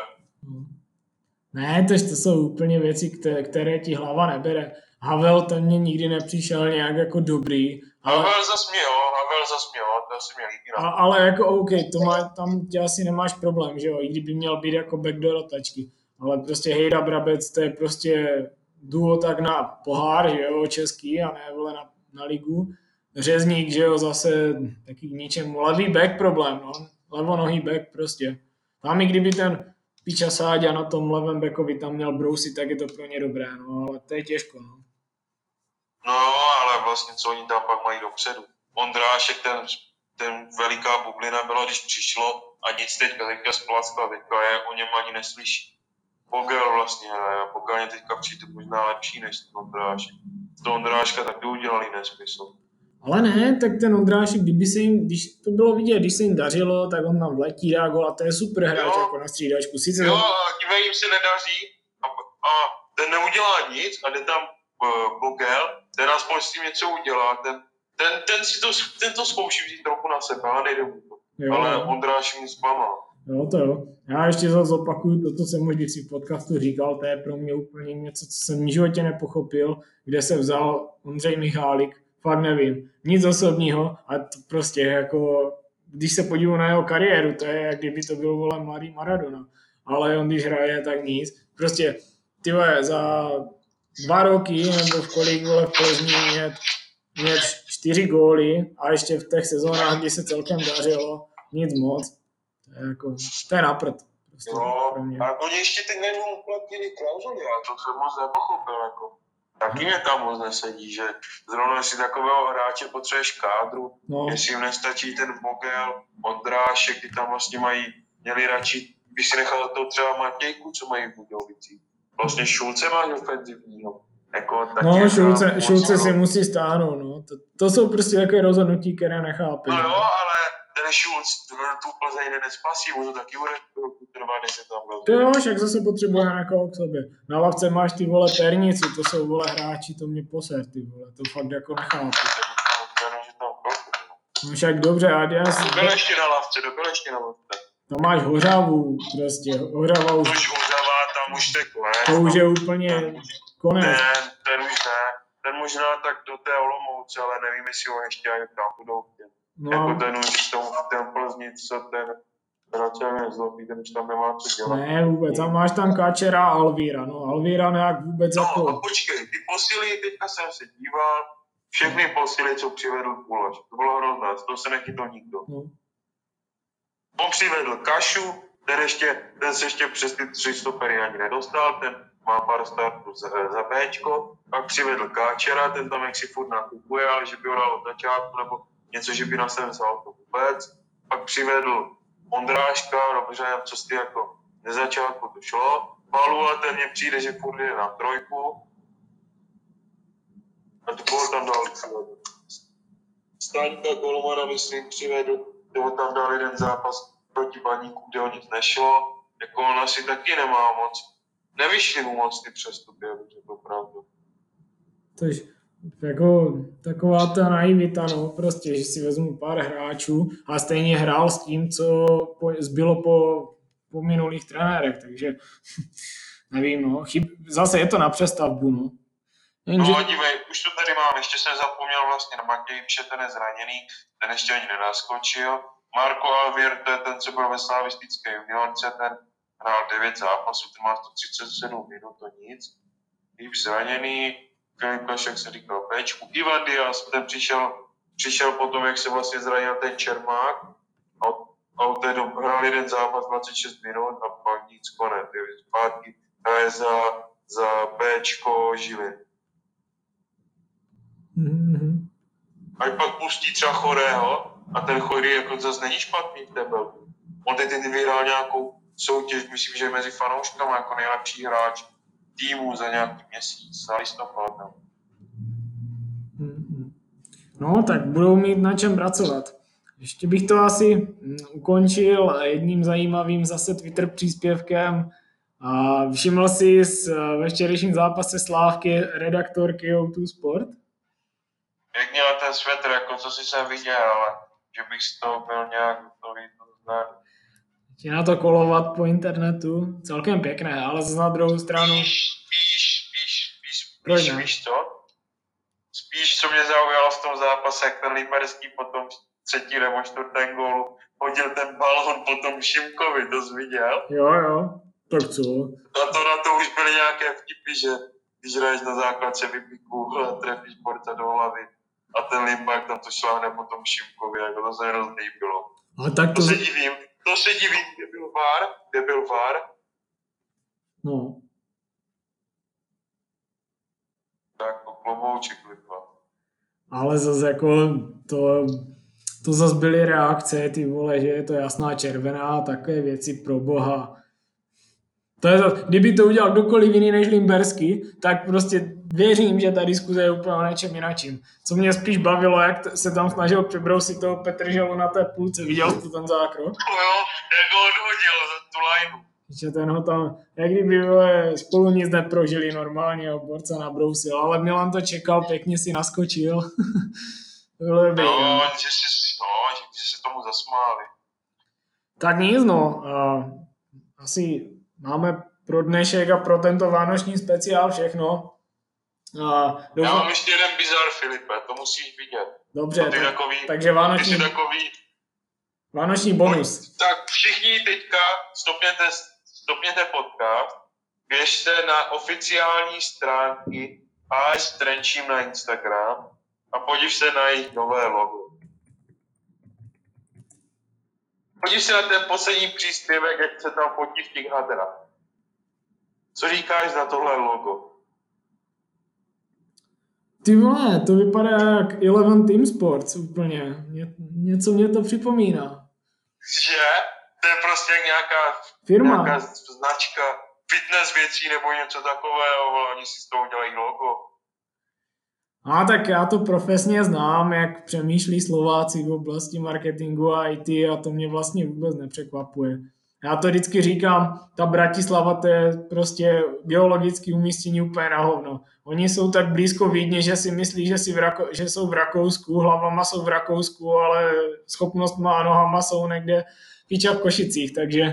Ne, to, to jsou úplně věci, které, které ti hlava nebere. Havel ten mě nikdy nepřišel nějak jako dobrý. Ale... Havel zas mě, jo, Havel zas mě, jo, to asi mě líbí. A, ale jako OK, to má, tam tě asi nemáš problém, že jo, i kdyby měl být jako backdoor rotačky. Ale prostě Hejda Brabec, to je prostě duo tak na pohár, že jo, český a ne vole na, na ligu. Řezník, že jo, zase taky k ničemu. Levý back problém, no. Levonohý back prostě. Tam i kdyby ten Piča Sáďa na tom levém backovi tam měl brousit, tak je to pro ně dobré, no, ale to je těžko, no. No, ale vlastně co oni tam pak mají dopředu. Ondrášek, ten, ten veliká bublina byla, když přišlo a nic teďka, teďka splaskla, teďka je o něm ani neslyší. Pogel vlastně hraje, Pogel je teďka přijde možná lepší než ten Ondrášek. Z toho Ondráška taky udělali nesmysl. Ale ne, tak ten Ondrášek, kdyby se jim, když to bylo vidět, když se jim dařilo, tak on tam vletí, dá gol a to je super hráč jako na střídačku. Sice jo, a dívej, jim se nedaří a, a ten neudělá nic a jde tam uh, Bogel, ten aspoň s tím něco udělá, ten, ten, ten, si to, ten to zkouší vzít trochu na sebe, ale nejde mu to. Jo. Ale Ondráš mi zklamal. Jo, to jo. Já ještě zase opakuju to, co jsem už vždycky v podcastu říkal, to je pro mě úplně něco, co jsem v životě nepochopil, kde se vzal Ondřej Michálek, fakt nevím. Nic osobního a to prostě jako, když se podívám na jeho kariéru, to je jak kdyby to byl vole mladý Maradona. ale on když hraje, tak nic. Prostě ty vole, za dva roky, nebo v kolik vole v Plzni mět, mět čtyři góly a ještě v těch sezónách, kdy se celkem dařilo, nic moc. To je jako, to je naprd. Prostě mě. a oni ještě teď neuplatnili klauzuly, já to jsem moc nepochopil, jako. Taky mě tam moc nesedí, že zrovna jestli takového hráče potřebuješ kádru, No, jestli jim nestačí ten Vogel, Ondrášek, ty tam vlastně mají, měli radši, by si nechal to třeba Matějku, co mají v Budějovicích. Vlastně Šulce má ofenzivního. Jako, no Šulce, Šulce si musí stáhnout, no. To, to jsou prostě takové rozhodnutí, které nechápeš. No jo, ale ten Šulc tu Plzeň nespasí, mu to taky bude než se tam To rozhodne. jo, však zase potřebuje někoho k sobě. Na lavce máš ty vole pernici, to jsou vole hráči, to mě poser, ty vole, to fakt jako nechápu. No však dobře, a já si, To byl ještě na lavce, to byl ještě na lavce. tam máš hořavu, prostě, hořava už, To už Hořava, tam už to je konec. to už no. je úplně konec. Ten, ten už ne. Ten možná tak do té Olomouce, ale nevím, jestli ho ještě ani tam budou chtět. Jako No, ten už v tom, ten Plzni, co ten Račel nezlobí, ten už tam nemá co dělat. ne vůbec, a máš tam Kačera a Alvíra, no Alvíra nějak vůbec No a jako, počkej, ty posily, teďka jsem se díval, všechny posily, co přivedl Kulaš. To bylo hrozné, z toho se nechytl nikdo. no, On přivedl Kašu, ten, ještě, ten se ještě přes ty tři stopery ani nedostal, ten má pár startů za, za Bčko, pak přivedl Káčera, ten tam jak si furt nakupuje, ale že by ho dal od začátku, nebo něco, že by na sebe vzal to vůbec. Pak přivedl Ondráška, dobře, ty jako ze začátku to šlo. Palu, ale ten mně přijde, že furt jde na trojku. A tu gol tam dal. Staňka Golmana, myslím, přivedl, nebo tam dal jeden zápas proti baníku, kde o nic nešlo. Jako on asi taky nemá moc. Nevyšly mu moc ty přestupy, abych řekl pravdu. tož jako taková ta naivita, no, prostě, že si vezmu pár hráčů a stejně hrál s tím, co po, zbylo po, po minulých trenérech, takže nevím, no, chyb, zase je to na přestavbu, no. Jenže, No dívej, už to tady mám, ještě jsem zapomněl vlastně na Matějče, ten je zraněný, ten ještě ani nenaskočil. Marko Alvier, to je ten, co byl ve slavistické juniorce, ten hrál 9 zápasů, ten má 137 minut, to nic. Líp zraněný, Filip Kašek se říkal Bčku. Ivan Diaz, ten přišel, přišel potom, jak se vlastně zranil ten Čermák a od, a od té doby hrál jeden zápas 26 minut a pak nic konec. Zpátky hraje za, za Bčko Žilin. Mhm. Ať pak pustí třeba chorého a ten chorý jako zase není špatný v tebe. On teď teď vyhrál nějakou soutěž, myslím, že mezi fanouškama jako nejlepší hráč týmu za nějaký měsíc, za listopad. No. Mhm. No, tak budou mít na čem pracovat. Ještě bych to asi mm, ukončil jedním zajímavým zase Twitter příspěvkem. A všiml si s, eh, ve včerejším zápase Slávky redaktorky O2 Sport? Jak měla ten svetr, jako co si jsem viděl, ale že bych z toho byl nějak hotový, to znám. Ti na to kolovat po internetu, celkem pěkné, ale zase na druhou stranu, Spíš, spíš, spíš, spíš, Proč spíš, víš co? Spíš, co mě zaujalo v tom zápase, jak ten Liberský potom třetí nebo čtvrtém gólu hodil ten balon potom Šimkovi, to jsi viděl? jo, jo, tak co? A to na to už byly nějaké vtipy, že když hraješ na základce vypiku a trefíš borca do hlavy a ten Limbak tam to šláhne potom Šimkovi, jako to se mi hrozně líbilo. Ale tak To to, se divím, to se divím, kde byl VAR, kde byl VAR, no, tak to klobouček Limba. ale zase jako to, to zase byly reakce, ty vole, že je to jasná červená takové věci pro boha. To je to, kdyby to udělal kdokoliv jiný než Limbersky, tak prostě věřím, že ta diskuze je úplně o něčem jinačím. Co mě spíš bavilo, jak se tam snažil přebrousit toho Petrželu na té půlce. Viděl jsi ten zákrok? No jo, jak ho odhodil za tu lineu. Že ten ho tam, jak kdyby vole, spolu nic neprožili normálně, borca nabrousil, ale Milan to čekal, pěkně si naskočil. bylo dobrý, No, že, si, no, že, se tomu zasmáli. Tak nic, no. Asi máme pro dnešek a pro tento vánoční speciál všechno. A Já doufám, mám ještě jeden bizar, Filipe, to musíš vidět. dobře, ty tak, takový, takže ty vánoční, jsi takový, vánoční bonus. tak všichni teďka stopněte, stopněte podcast, běžte na oficiální stránky AS Trenčím na Instagram a podív se na jejich nové logo. Podív se na ten poslední příspěvek, jak se tam fotí v těch hadrách. Co říkáš na tohle logo? Ty vole, to vypadá jak Eleven Team Sports úplně. Ně, něco mě to připomíná. Že? To je prostě nějaká, Firma. nějaká značka fitness věcí nebo něco takového, vole, oni si z toho udělají logo. A tak já to profesně znám, jak přemýšlí Slováci v oblasti marketingu a IT a to mě vlastně vůbec nepřekvapuje. Já to vždycky říkám, ta Bratislava to je prostě geologické umístění úplně na hovno. Oni jsou tak blízko Vídně, že si myslí, že, si v Rako- že jsou v Rakousku, hlavama jsou v Rakousku, ale schopnost má nohama jsou někde píča v Košicích, takže,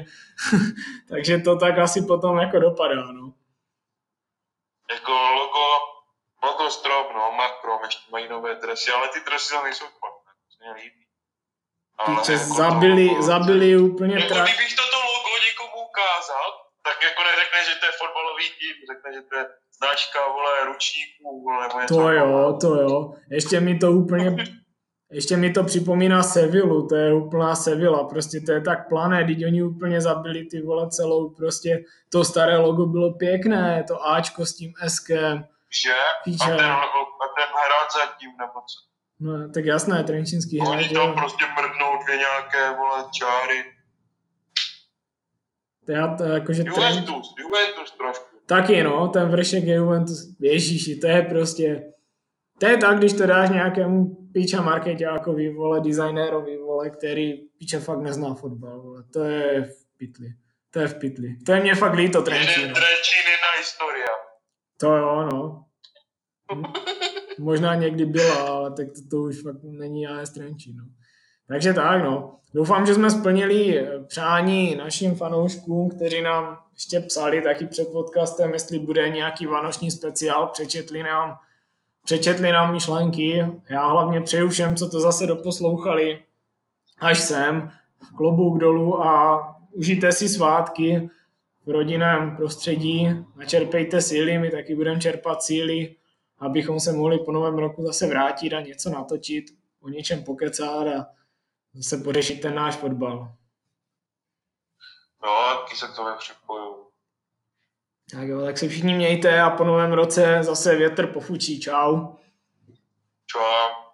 takže to tak asi potom jako dopadá. No. Jako logo, logo strop, no, makrom, ještě mají nové dresy, ale ty dresy tam nejsou špatné, to se mě líbí. Ale Píče, jako to zabili, logo- zabili úplně Jako tra... kdybych toto logo někomu ukázal, tak jako neřekne, že to je fotbalový tým, řekne, že to je značka, vole, ručníků, vole, nebo něco To jo, to jo. Ještě mi to úplně, ještě mi to připomíná Sevillu, to je úplná Sevilla, prostě to je tak plané, teď oni úplně zabili ty vole celou, prostě to staré logo bylo pěkné, to Ačko s tím Skem, Že? Píče. A ten, a ten hrad zatím, nebo co? no tak jasné, Trenčínský hrad, Oni tam jo. prostě mrdnou dvě nějaké, vole, čáry. To já to jakože Tren... Juventus, Juventus trošku. Taky no, ten vršek je Juventus, ježíši, to je prostě, to je tak, když to dáš nějakému píča marketákovi, vole, designérovi, vole, který píča fakt nezná fotbal, vole, to je v pitli, to je v pitli. To je mě fakt líto, Trenčín. Jeden Trenčín, jedna historia. To jo, no. Hm. Možná někdy byla, ale tak to, to už fakt není AS Trenčín, no. Takže tak, no. Doufám, že jsme splnili eh, přání našim fanouškům, kteří nám ještě psali taky před podcastem, jestli bude nějaký vánoční speciál, přečetli nám, přečetli nám myšlenky. Já hlavně přeju všem, co to zase doposlouchali, až sem, klobouk dolů a užijte si svátky v rodinném prostředí, načerpejte síly, my taky budeme čerpat síly, abychom se mohli po novém roku zase vrátit a něco natočit, o něčem pokecat a zase pořešit ten náš fotbal. No, taky se k tomu připoju. Tak jo, tak se všichni mějte a po novém roce zase větr pofučí. Čau. Čau.